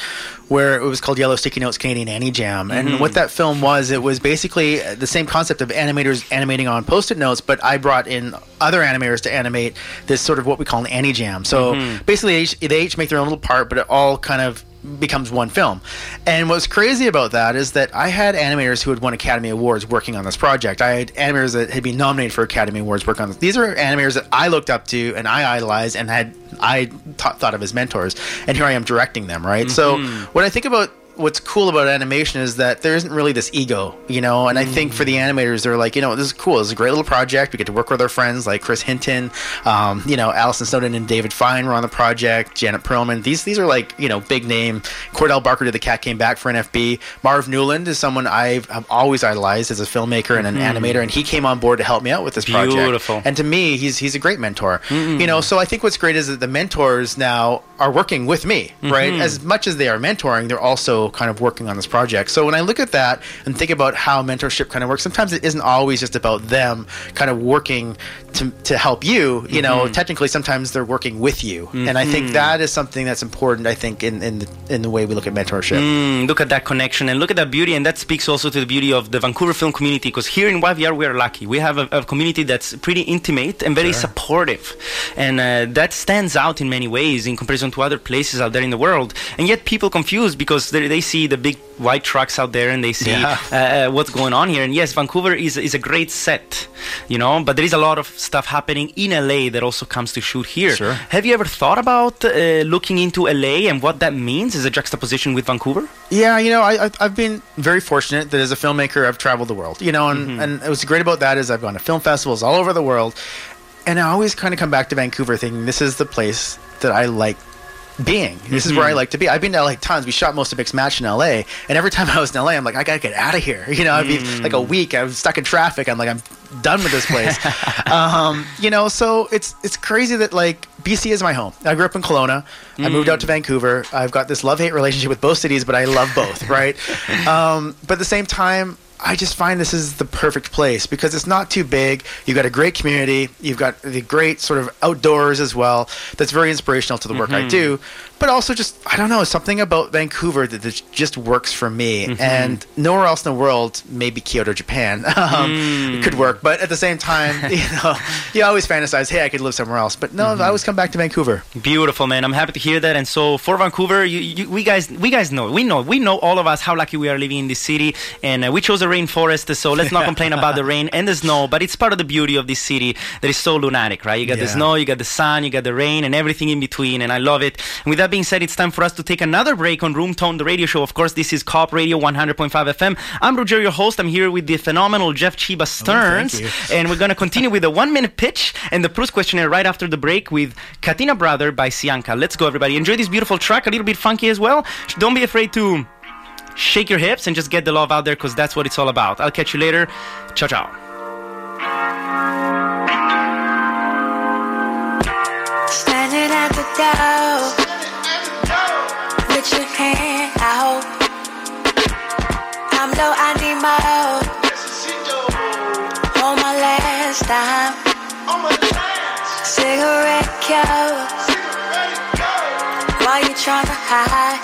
where it was called Yellow Sticky Notes Canadian Anijam. And mm-hmm. what that film was, it was basically uh, the same concept of animators animating on post-it notes, but I brought in other animators to animate this sort of what we call an Anijam. So mm-hmm. basically, they each, they each make their own little part, but it all kind of becomes one film. And what's crazy about that is that I had animators who had won Academy Awards working on this project. I had animators that had been nominated for Academy Awards working on this. These are animators that I looked up to and I idolized and had I thought of as mentors. And here I am directing them, right? So mm-hmm. when I think about what's cool about animation is that there isn't really this ego, you know. And I think for the mm. animators, they're like, you know, this is cool. This is a great little project. We get to work with our friends like Chris Hinton, um, you know, Alison Snowden and David Fine were on the project. Janet Perlman. These these are like you know big name. Cordell Barker did the Cat Came Back for NFB. Marv Newland is someone I've, I've always idolized as a filmmaker and an mm-hmm. animator, and he came on board to help me out with this project. Beautiful. And to me, he's he's a great mentor. You know, so I think what's great is that the mentors now are working with me, right? Mm-hmm. As much as they are mentoring, they're also kind of working on this project. So when I look at that and think about how mentorship kind of works, sometimes it isn't always just about them kind of working to, to help you. You know, technically sometimes they're working with you, and I think that is something that's important. I think in in the, in the way we look at mentorship. Mm, look at that connection and look at that beauty, and that speaks also to the beauty of the Vancouver film community. Because here in YVR, we are lucky. We have a, a community that's pretty intimate and very supportive, and uh, that stands out in many ways in comparison to other places out there in the world. And yet, people confused because they, they see the big white trucks out there and they see Yeah. uh, uh, what's going on here. And yes, Vancouver is is a great set, you know, but there is a lot of stuff happening in LA that also comes to shoot here. Sure. Have you ever thought about uh, looking into LA and what that means as a juxtaposition with Vancouver? Yeah, you know, I, I've been very fortunate that as a filmmaker, I've traveled the world. You know, and, and what's great about that is I've gone to film festivals all over the world, and I always kind of come back to Vancouver thinking this is the place that I like being. This is where I like to be. I've been to LA tons. We shot most of Mixed Match in LA, and every time I was in LA, I'm like, I gotta get out of here. You know, I'd be like a week. I was stuck in traffic. I'm like, I'm done with this place. um, you know, so it's it's crazy that like BC is my home. I grew up in Kelowna. I moved out to Vancouver. I've got this love hate relationship with both cities, but I love both. right. Um, but at the same time. I just find this is the perfect place because it's not too big. You've got a great community. You've got the great sort of outdoors as well. That's very inspirational to the work I mm-hmm. do. But also, just I don't know, something about Vancouver that, that just works for me. And nowhere else in the world, maybe Kyoto, Japan, um, it could work. But at the same time, you know, you always fantasize, hey, I could live somewhere else. But no, I always come back to Vancouver. Beautiful, man. I'm happy to hear that. And so for Vancouver, you, you, we guys, we guys know, we know, we know all of us how lucky we are living in this city, and uh, we chose a rainforest. So let's not complain about the rain and the snow. But it's part of the beauty of this city that is so lunatic, right? You got the snow, you got the sun, you got the rain, and everything in between. And I love it. And with that being said, it's time for us to take another break on Room Tone, the radio show. Of course, this is Co-op Radio 100.5 FM. I'm Roger, your host. I'm here with the phenomenal Jeff Chiba oh, Stearns. Oh, and we're going to continue with a one minute pitch and the Proust questionnaire right after the break with Katina Brother by Sianka. Let's go, everybody. Enjoy this beautiful track, a little bit funky as well. Don't be afraid to shake your hips and just get the love out there because that's what it's all about. I'll catch you later. Ciao, ciao. Standing at the door Put your hand out. I'm low, I need more. On my last time. Cigarette cure. Why you tryna hide?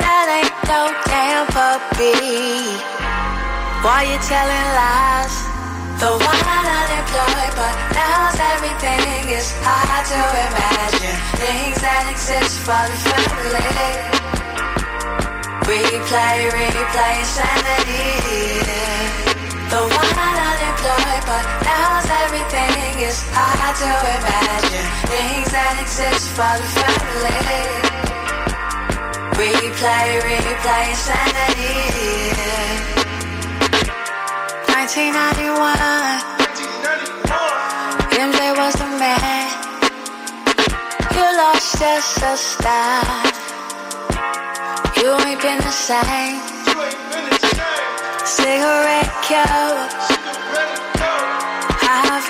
That ain't no damn puppy. Why you telling lies? The one unemployed, but now's everything is hard to imagine. Things that exist for the family. Replay, replay, insanity. The one unemployed, but now's everything is hard to imagine. Things that exist for the family. Replay, replay, insanity. 1991. MJ was the man. You lost your sister. You ain't been the same. Cigarette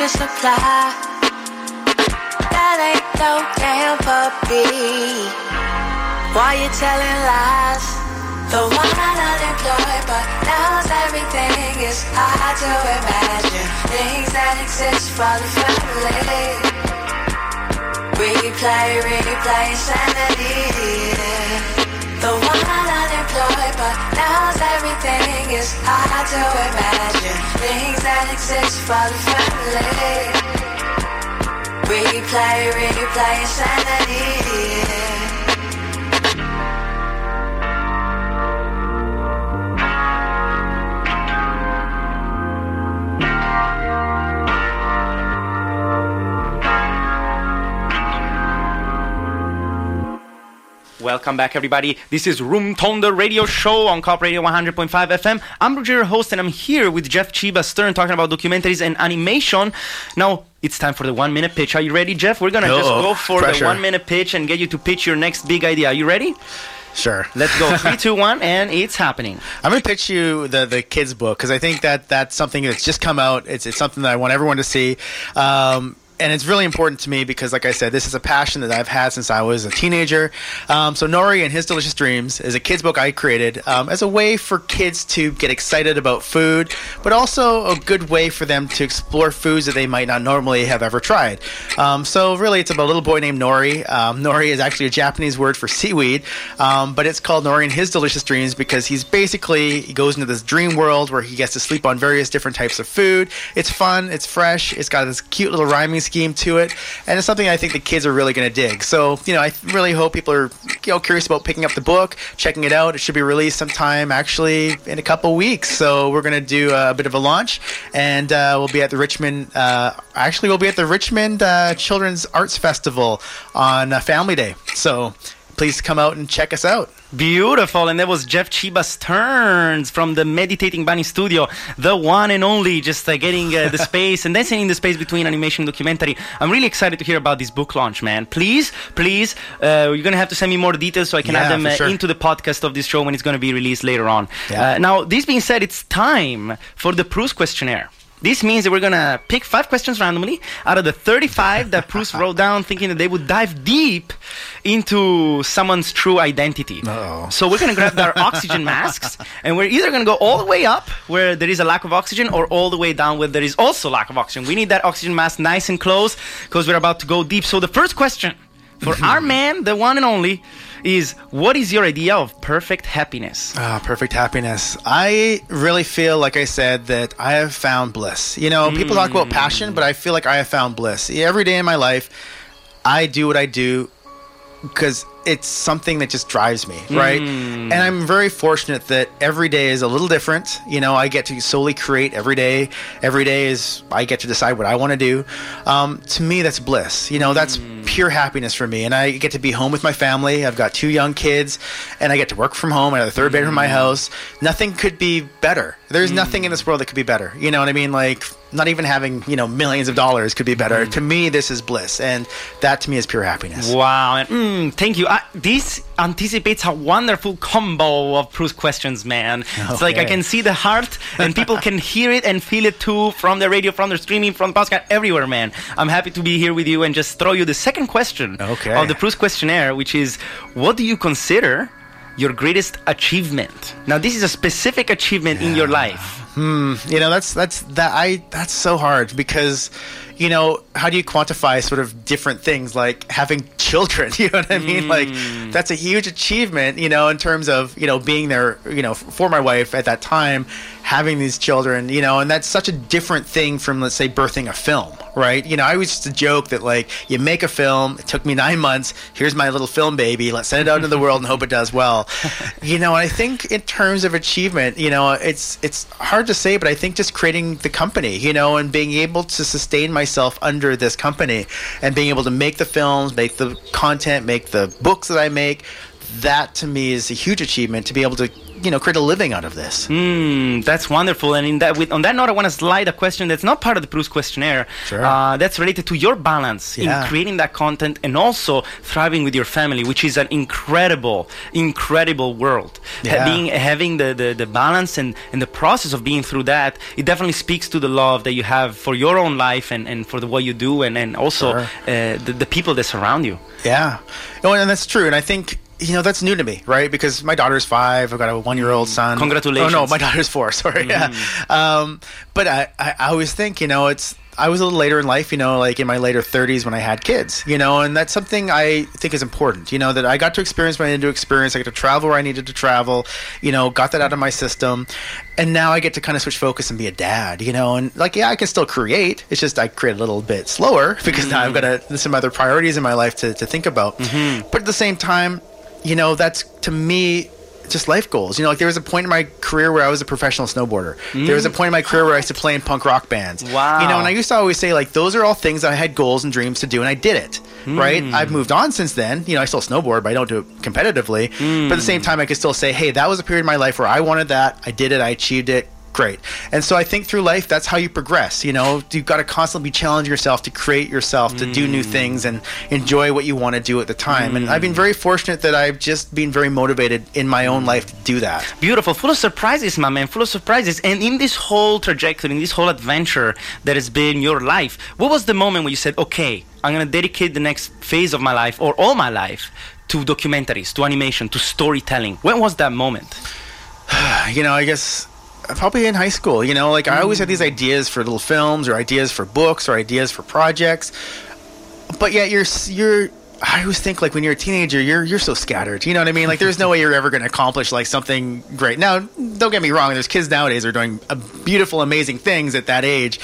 supply. That ain't no. Why you telling lies? The one unemployed, but now's everything is hard to imagine. Things that exist for the family. Replay, replay, insanity. The one unemployed, but everything is hard to imagine. Things that exist for the family. Replay, replay, insanity. Welcome back, everybody. This is Room the radio show on Co-op Radio 100.5 FM. I'm Roger, your host, and I'm here with Jeff Chiba Stearns talking about documentaries and animation. Now, it's time for the one minute pitch. Are you ready, Jeff? We're going to just go for Pressure. the one minute pitch and get you to pitch your next big idea. Are you ready? Sure. Let's go. Three, two, one, and it's happening. I'm going to pitch you the the kids book because I think that that's something that's just come out. It's it's something that I want everyone to see. Um, and it's really important to me because, like I said, this is a passion that I've had since I was a teenager. Um, so, Nori and His Delicious Dreams is a kids' book I created um, as a way for kids to get excited about food, but also a good way for them to explore foods that they might not normally have ever tried. Um, so, really, it's about a little boy named Nori. Um, Nori is actually a Japanese word for seaweed, um, but it's called Nori and His Delicious Dreams because he's basically he goes into this dream world where he gets to sleep on various different types of food. It's fun, it's fresh, it's got this cute little rhyming scheme to it, and it's something I think the kids are really going to dig. So, you know, I really hope people are you know curious about picking up the book, checking it out. It should be released sometime actually in a couple weeks. So we're going to do a bit of a launch, and uh, we'll be at the Richmond. Uh, actually, we'll be at the Richmond uh, Children's Arts Festival on uh, Family Day. So please come out and check us out. Beautiful. And that was Jeff Chiba Stearns from the Meditating Bunny Studio, the one and only, just uh, getting uh, the space and dancing in the space between animation and documentary. I'm really excited to hear about this book launch, man. Please, please, uh, you're going to have to send me more details so I can Yeah, add them uh, sure. into the podcast of this show when it's going to be released later on. Yeah. Uh, now, this being said, it's time for the Proust questionnaire. This means that we're gonna pick five questions randomly out of the 35 that Proust wrote down, thinking that they would dive deep into someone's true identity. Uh-oh. So we're gonna grab our oxygen masks, and we're either gonna go all the way up where there is a lack of oxygen, or all the way down where there is also lack of oxygen. We need that oxygen mask nice and close because we're about to go deep. So the first question for our man, the one and only, is what is your idea of perfect happiness? Ah, perfect happiness. I really feel, like I said, that I have found bliss. You know, people talk about passion, but I feel like I have found bliss. Every day in my life, I do what I do because it's something that just drives me, right? Mm. And I'm very fortunate that every day is a little different. You know, I get to solely create every day. Every day is I get to decide what I want to do. Um, to me, that's bliss. You know, that's mm. pure happiness for me. And I get to be home with my family. I've got two young kids, and I get to work from home. I have a third bedroom in my mm. house. Nothing could be better. There's nothing in this world that could be better. You know what I mean? Like not even having you know millions of dollars could be better. To me, this is bliss, and that to me is pure happiness. Wow, and, mm, thank you. Uh, this anticipates a wonderful combo of Proust questions, man. Okay. It's like I can see the heart, and people can hear it and feel it too from the radio, from the streaming, from the podcast, everywhere, man. I'm happy to be here with you and just throw you the second question Okay. of the Proust questionnaire, which is, what do you consider your greatest achievement? Now, this is a specific achievement in your life. Hmm, you know that's that's that i that's so hard because you know how do you quantify sort of different things like having children? You know what i mean? Like hmm. that's a huge achievement you know in terms of you know being there you know for my wife at that time having these children you know and that's such a different thing from let's say birthing a film right? You know i always used to joke that like you make a film it took me nine months here's my little film baby let's send it out into the world and hope it does well. You know i think in terms of achievement you know it's it's hard to say but i think just creating the company you know and being able to sustain myself under this company and being able to make the films make the content make the books that i make that to me is a huge achievement to be able to you know create a living out of this Mm, that's wonderful. And in that, with, on that note, I want to slide a question that's not part of the Proust questionnaire. Sure. Uh, that's related to your balance Yeah. in creating that content and also thriving with your family, which is an incredible, incredible world. Yeah. being having the, the, the balance and, and the process of being through that, it definitely speaks to the love that you have for your own life and, and for the what you do and, and also Sure. uh, the, the people that surround you. Yeah, no, and that's true. And I think you know that's new to me, right? Because my daughter's five. I've got a one-year-old mm. son. Congratulations. Oh no, my daughter's four. Sorry. Yeah. Mm. Um, but I, I, I always think, you know, it's. I was a little later in life, you know, like in my later 30s when I had kids, you know, and that's something I think is important, you know, that I got to experience what I needed to experience. I got to travel where I needed to travel, you know, got that out of my system. And now I get to kind of switch focus and be a dad, you know, and like, yeah, I can still create. It's just I create a little bit slower because now I've mm. got a, some other priorities in my life to, to think about. Mm-hmm. But at the same time, you know, that's to me just life goals. You know, like there was a point in my career where I was a professional snowboarder. There was a mm. point in my career where I used to play in punk rock bands. Wow. You know, and I used to always say like those are all things that I had goals and dreams to do and I did it. Mm. Right? I've moved on since then. You know, I still snowboard, but I don't do it competitively. But at the mm. same time I could still say, "Hey, that was a period in my life where I wanted that. I did it. I achieved it." Great. And so I think through life, that's how you progress. You know, you've got to constantly challenge yourself to create yourself, to do new mm. things and enjoy what you want to do at the time. And I've been very mm. fortunate that I've just been very motivated in my own life to do that. Beautiful, full of surprises, my man, full of surprises. And in this whole trajectory, in this whole adventure that has been your life, what was the moment when you said, okay, I'm going to dedicate the next phase of my life or all my life to documentaries, to animation, to storytelling? When was that moment? you know, I guess probably in high school. You know, like I always had these mm. ideas for little films or ideas for books or ideas for projects, but yet you're you're. I always think like when you're a teenager, you're you're so scattered. You know what I mean? Like there's no way you're ever going to accomplish like something great. Now, don't get me wrong. There's kids nowadays who are doing beautiful, amazing things at that age.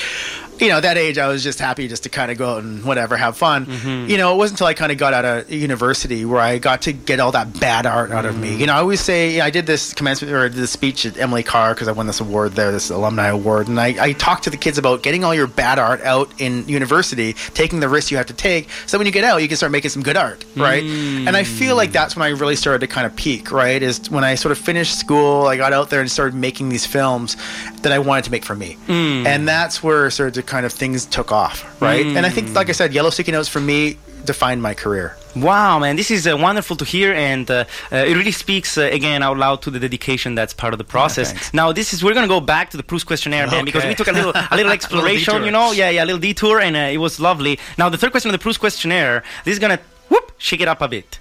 You know, that age, I was just happy just to kind of go out and whatever, have fun. Mm-hmm. You know, it wasn't until I kind of got out of university where I got to get all that bad art out of me. Mm. You know, I always say I did this commencement or this speech at Emily Carr because I won this award there, this alumni award, and I, I talked to the kids about getting all your bad art out in university, taking the risks you have to take, so when you get out, you can start making some good art, right? And I feel like that's when I really started to kind of peak, right? Is when I sort of finished school, I got out there and started making these films that I wanted to make for me, mm. and that's where sort of kind of things took off, right? And I think, like I said, Yellow Sticky Notes for me defined my career. Wow, man, this is uh, wonderful to hear, and uh, uh, it really speaks uh, again out loud to the dedication that's part of the process. thanks. now, this is we're gonna go back to the Proust questionnaire, man, because we took a little a little exploration, detour. you know, yeah, yeah, a little detour, and uh, it was lovely. Now, the third question of the Proust questionnaire, this is gonna whoop shake it up a bit.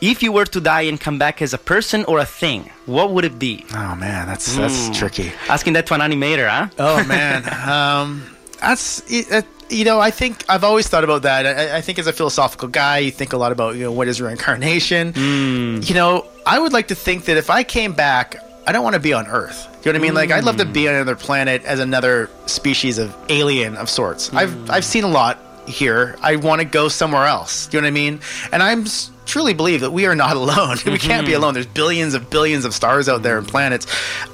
If you were to die and come back as a person or a thing, what would it be? Oh man, that's that's tricky. Asking that to an animator, huh? Oh man, um, that's you know I think I've always thought about that. I, I think as a philosophical guy, you think a lot about you know what is reincarnation. Hmm. You know, I would like to think that if I came back, I don't want to be on Earth. You know what I mean? Like I'd love to be hmm. on another planet as another species of alien of sorts. I've hmm. I've seen a lot here. I want to go somewhere else. You know what I mean? And I'm truly believe that we are not alone. we can't be mm-hmm. alone. There's billions of billions of stars out there and planets.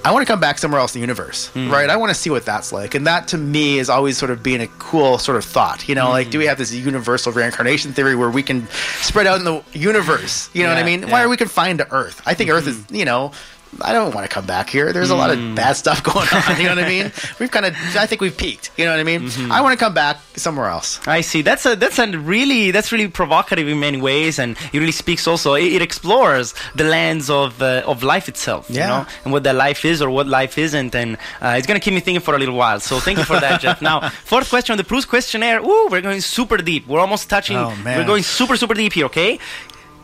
I want to come back somewhere else in the universe, hmm. right? I want to see what that's like. And that to me is always sort of being a cool sort of thought. You know, like hmm. do we have this universal reincarnation theory where we can spread out in the universe? You know what I mean? yeah. Why are we confined to Earth? I think Earth is, mm-hmm. you know, I don't want to come back here. There's a lot Mm. of bad stuff going on. You know what I mean? We've kind of, I think we've peaked. You know what I mean? Mm-hmm. I want to come back somewhere else. I see. That's a that's a really that's really provocative in many ways, and it really speaks also. It, it explores the lands of uh, of life itself, you Yeah. know, and what that life is or what life isn't, and uh, it's gonna keep me thinking for a little while. So thank you for that, Jeff. Now, fourth question on the Proust questionnaire. Ooh, we're going super deep. We're almost touching. Oh, man. We're going super super deep here. Okay,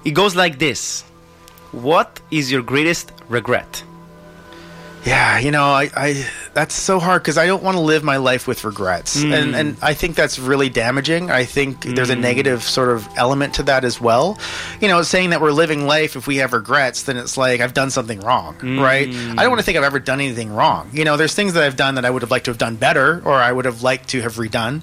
it goes like this. What is your greatest regret? Yeah, you know, I, I that's so hard because I don't want to live my life with regrets, and and mm. I think that's really damaging. I think there's a mm. negative sort of element to that as well. You know, saying that we're living life if we have regrets, then it's like I've done something wrong, right? I don't want to think I've ever done anything wrong. You know, there's things that I've done that I would have liked to have done better, or I would have liked to have redone.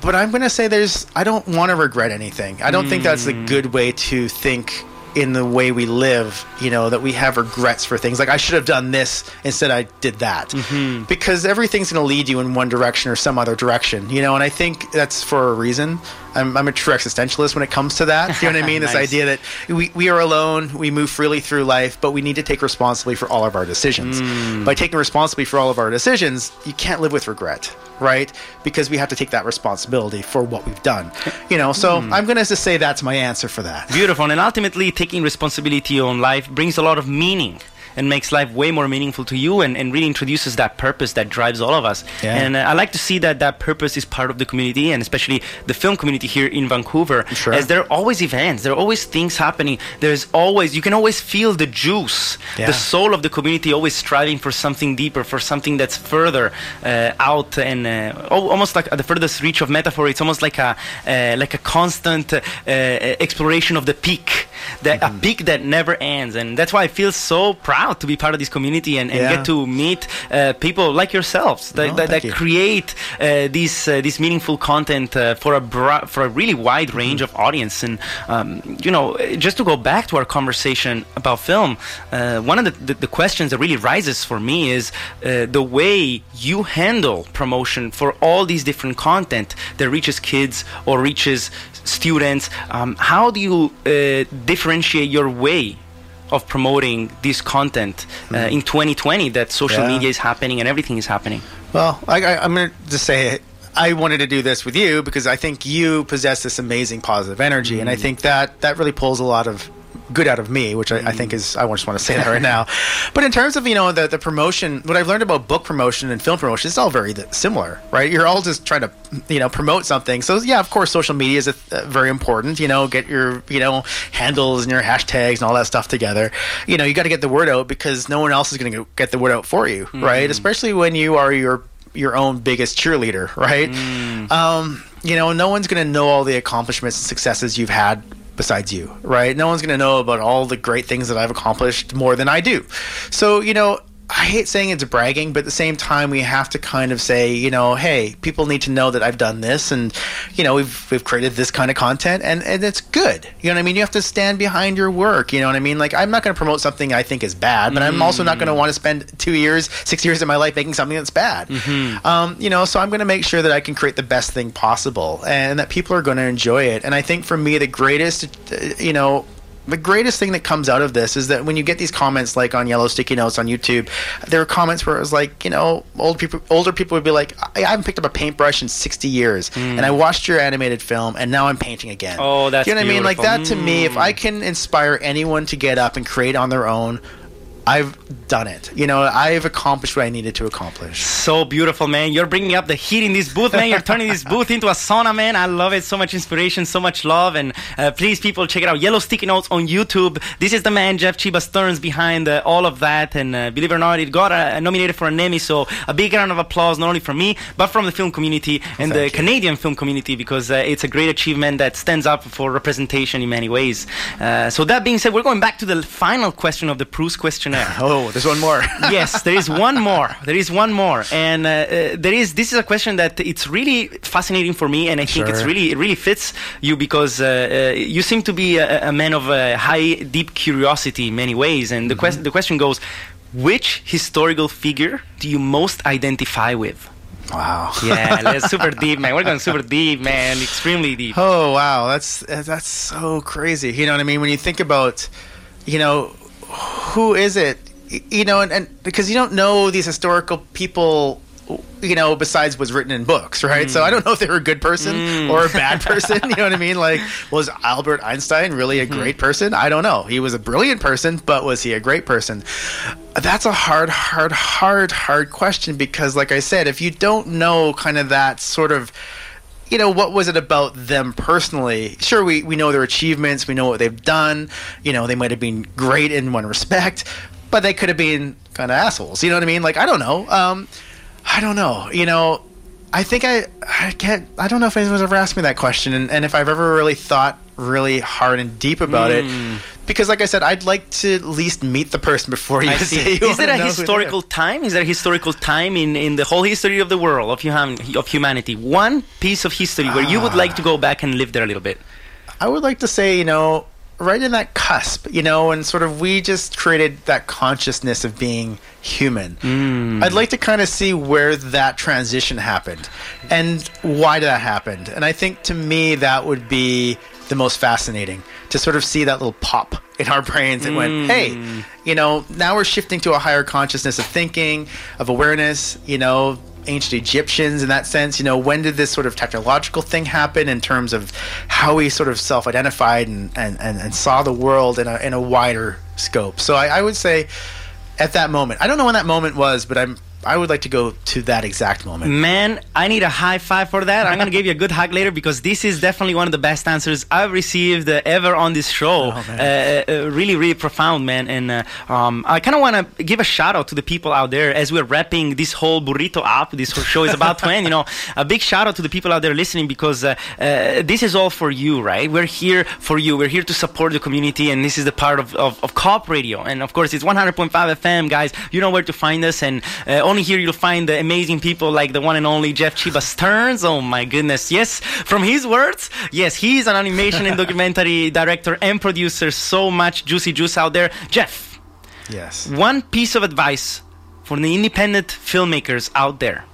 But I'm going to say there's I don't want to regret anything. I don't think that's a mm. good way to think in the way we live, you know, that we have regrets for things. Like I should have done this instead I did that. Mm-hmm. Because everything's going to lead you in one direction or some other direction, you know, and I think that's for a reason. I'm, I'm a true existentialist when it comes to that. You know what I mean? This idea that we, we are alone, we move freely through life, but we need to take responsibility for all of our decisions. Hmm. By taking responsibility for all of our decisions, you can't live with regret, right? Because we have to take that responsibility for what we've done. You know, so hmm. I'm going to just say that's my answer for that. Beautiful. And ultimately, taking responsibility on life brings a lot of meaning and makes life way more meaningful to you and, and really introduces that purpose that drives all of us. Yeah. And uh, I like to see that that purpose is part of the community and especially the film community here in Vancouver. Sure. As there are always events, there are always things happening. There's always, you can always feel the juice, Yeah. the soul of the community always striving for something deeper, for something that's further uh, out and uh, almost like at the furthest reach of metaphor. It's almost like a uh, like a constant uh, exploration of the peak, that Mm-hmm. a peak that never ends, and that's why I feel so proud to be part of this community and, and Yeah. get to meet uh, people like yourselves that, Oh, that, that you. create uh, this uh, this meaningful content uh, for a bra- for a really wide Mm-hmm. range of audience. And um, you know, just to go back to our conversation about film, uh, one of the, the, the questions that really rises for me is uh, the way you handle promotion for all these different content that reaches kids or reaches students. Um, how do you uh, differentiate your way? Of promoting this content uh, in 2020, that social. Yeah. media is happening and everything is happening. Well, I, I, I'm going to just say it. I wanted to do this with you because I think you possess this amazing positive energy, and I think that that really pulls a lot of good out of me, which I, I think is I just want to say that right now. But in terms of you know the the promotion, what I've learned about book promotion and film promotion, it's all very similar, right? You're all just trying to you know promote something. So yeah, of course, social media is a, uh, very important. You know, get your you know handles and your hashtags and all that stuff together. You know, you got to get the word out because no one else is going to get the word out for you, right? Especially when you are your your own biggest cheerleader, right? Um, you know, no one's going to know all the accomplishments and successes you've had besides you, right? No one's going to know about all the great things that I've accomplished more than I do. So, you know, I hate saying it's bragging, but at the same time, we have to kind of say, you know, hey, people need to know that I've done this, and you know, we've we've created this kind of content, and and it's good. You know what I mean? You have to stand behind your work. You know what I mean? Like, I'm not going to promote something I think is bad, but I'm also not going to want to spend two years, six years of my life making something that's bad. Um, you know, so I'm going to make sure that I can create the best thing possible, and that people are going to enjoy it. And I think for me, the greatest, uh, you know the greatest thing that comes out of this is that when you get these comments like on yellow sticky notes on YouTube, there are comments where it was like, you know, old people, older people would be like, I, I haven't picked up a paintbrush in 60 years, and I hmm. watched your animated film, and now I'm painting again. Oh, that's you know what I mean? Like that beautiful. to me, if I hmm. can inspire anyone to get up and create on their own, I've done it. You know, I've accomplished what I needed to accomplish. So beautiful, man. You're bringing up the heat in this booth, man. You're turning this booth into a sauna, man. I love it. So much inspiration, so much love. And uh, please, people, check it out. Yellow Sticky Notes on YouTube. This is the man, Jeff Chiba Stearns, behind uh, all of that. And uh, believe it or not, it got uh, nominated for an Emmy. So a big round of applause, not only from me, but from the film community and the you. Canadian film community, because uh, it's a great achievement that stands up for representation in many ways. Uh, so that being said, we're going back to the final question of the Proust Oh, there's one more. yes, there is one more. There is one more, and uh, uh, there is. This is a question that it's really fascinating for me, and I think it's really it really fits you because uh, uh, you seem to be a, a man of uh, high, deep curiosity in many ways. And the Mm-hmm. question the question goes, which historical figure do you most identify with? wow. Yeah, that's super deep, man. We're going super deep, man. Extremely deep. Oh wow, that's that's so crazy. You know what I mean? When you think about, you know, who is it you know, and, and because you don't know these historical people. You know, besides what's written in books, right? So I hmm. don't know if they were a good person hmm. or a bad person. You know what I mean? Like, was Albert Einstein really a hmm. great person? I don't know. He was a brilliant person, but was he a great person? That's a hard, hard, hard, hard question because, like I said, if you don't know kind of that sort of you know, what was it about them personally? Sure, we, we know their achievements, we know what they've done. You know, they might have been great in one respect, but they could have been kind of assholes. You know what I mean? Like, I don't know. Um, I don't know. You know, I think I I can't. I don't know if anyone's ever asked me that question, and, and if I've ever really thought really hard and deep about it. Because, like I said, I'd like to at least meet the person before you I see. you Is there wanna a historical time? Is there a historical time in, in the whole history of the world of human of humanity? One piece of history where you would like to go back and live there a little bit. I would like to say, you know, right in that cusp, you know, and sort of we just created that consciousness of being human. Hmm. I'd like to kind of see where that transition happened and why that happened. And I think to me that would be the most fascinating to sort of see that little pop in our brains and went, mm. hey, you know, now we're shifting to a higher consciousness of thinking, of awareness, you know, ancient Egyptians in that sense. You know, when did this sort of technological thing happen in terms of how we sort of self identified and, and, and, and saw the world in a, in a wider scope? So I, I would say at that moment, I don't know when that moment was, but I'm. I would like to go to that exact moment. Man, I need a high five for that. I'm gonna give you a good hug later because this is definitely one of the best answers I've received uh, ever on this show. Oh, uh, uh, really, really profound, man. And uh, um, I kind of want to give a shout out to the people out there as we're wrapping this whole burrito up. This whole show is about to end. You know, a big shout out to the people out there listening because uh, uh, this is all for you, right? We're here for you. We're here to support the community, and this is the part of of, of Co-op Radio. And of course, it's 100.5 FM, guys. You know where to find us, and uh, only here you'll find the amazing people like the one and only Jeff Chiba Stearns. Oh my goodness, yes. From his words, yes, he's an animation and documentary director and producer. So much juicy juice out there, Jeff. Yes. One piece of advice for the independent filmmakers out there.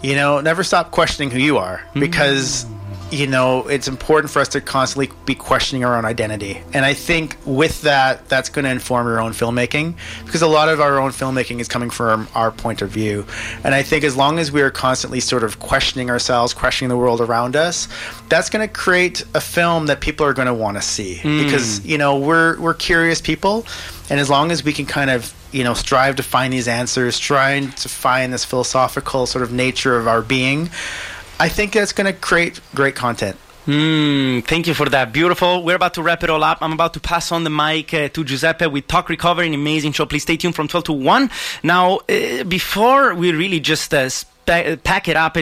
You know, never stop questioning who you are hmm. because, you know, it's important for us to constantly be questioning our own identity. And I think with that, that's going to inform your own filmmaking because a lot of our own filmmaking is coming from our point of view. And I think as long as we are constantly sort of questioning ourselves, questioning the world around us, that's going to create a film that people are going to want to see mm. because, you know, we're, we're curious people. And as long as we can kind of you know strive to find these answers trying to find this philosophical sort of nature of our being i think that's going to create great content Mm, thank you for that. Beautiful. We're about to wrap it all up. I'm about to pass on the mic uh, to Giuseppe with Talk Recovery, an amazing show. Please stay tuned from 12 to 1. Now, uh, before we really just uh, pack it up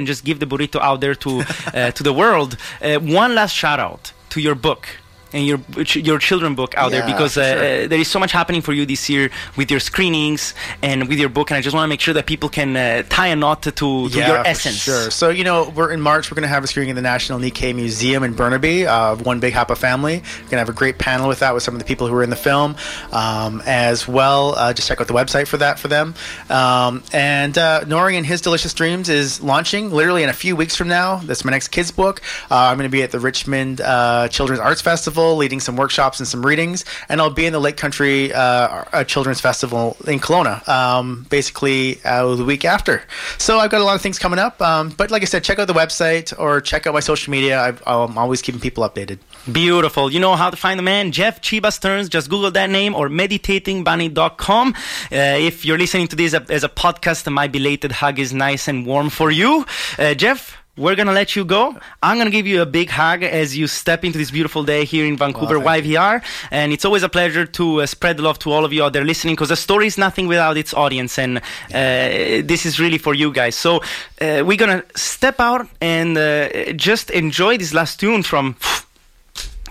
and just give the burrito out there to, to the world, one last shout out to your. Your children book out there because uh, sure. uh, there is so much happening for you this year with your screenings and with your book, and I just want to make sure that people can uh, tie a knot to, to your essence. Sure. So you know, we're in March. We're going to have a screening in the National Nikkei Museum in Burnaby. Uh, One Big Hapa Family. We're going to have a great panel with that with some of the people who were in the film, um, as well. Uh, just check out the website for that for them. Um, and uh, Nori and his Delicious Dreams is launching literally in a few weeks from now. That's my next kids book. Uh, I'm going to be at the Richmond uh, Children's Arts Festival, leading some workshops and some readings, and I'll be in the Lake Country uh, Children's Festival in Kelowna, um, basically uh, the week after. So I've got a lot of things coming up. Um, but like I said, check out the website or check out my social media. I've, I'm always keeping people updated. Beautiful. You know how to find the man, Jeff Chiba Stearns. Just Google that name or meditatingbunny.com. Uh, if you're listening to this as a podcast, my belated hug is nice and warm for you. Uh, Jeff, we're to let you go. I'm to give you a big hug as you step into this beautiful day here in Vancouver thank YVR. And it's always a pleasure to uh, spread love to all of you out there listening because a story is nothing without its audience. And uh, this is really for you guys. So uh, we're to step out and uh, just enjoy this last tune from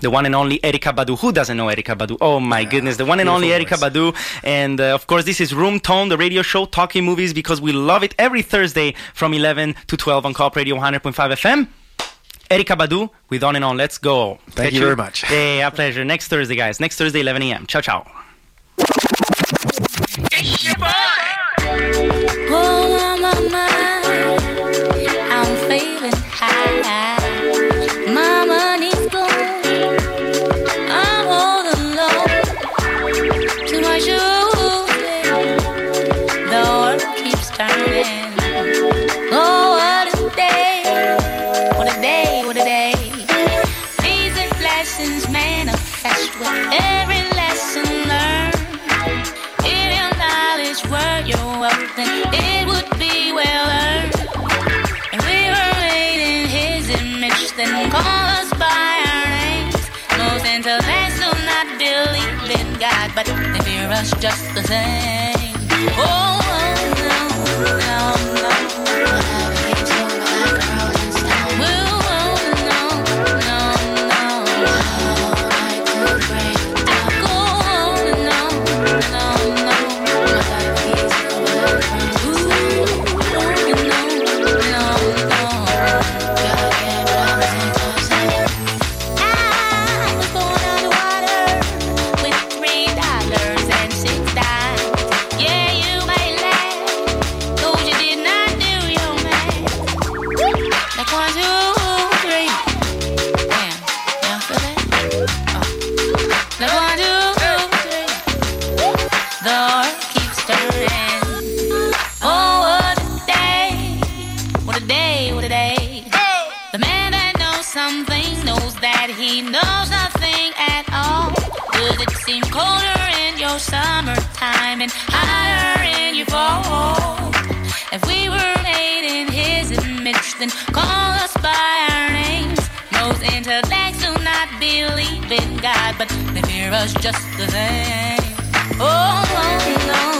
the one and only Erykah Badu. Who doesn't know Erykah Badu? Oh my goodness, the one and only Erykah Badu. And uh, of course, this is Room Tone, the radio show talking movies because we love it every Thursday from 11 to 12 on Co-op Radio 100.5 FM. Erykah Badu with On and On. Let's go. Thank Catch you very much. Yeah, a pleasure. Next Thursday, guys. Next Thursday, 11 a.m. Ciao, ciao. Oh, on my tem. Oh! intellects do not believe in God, but they fear us just the same. Oh, no.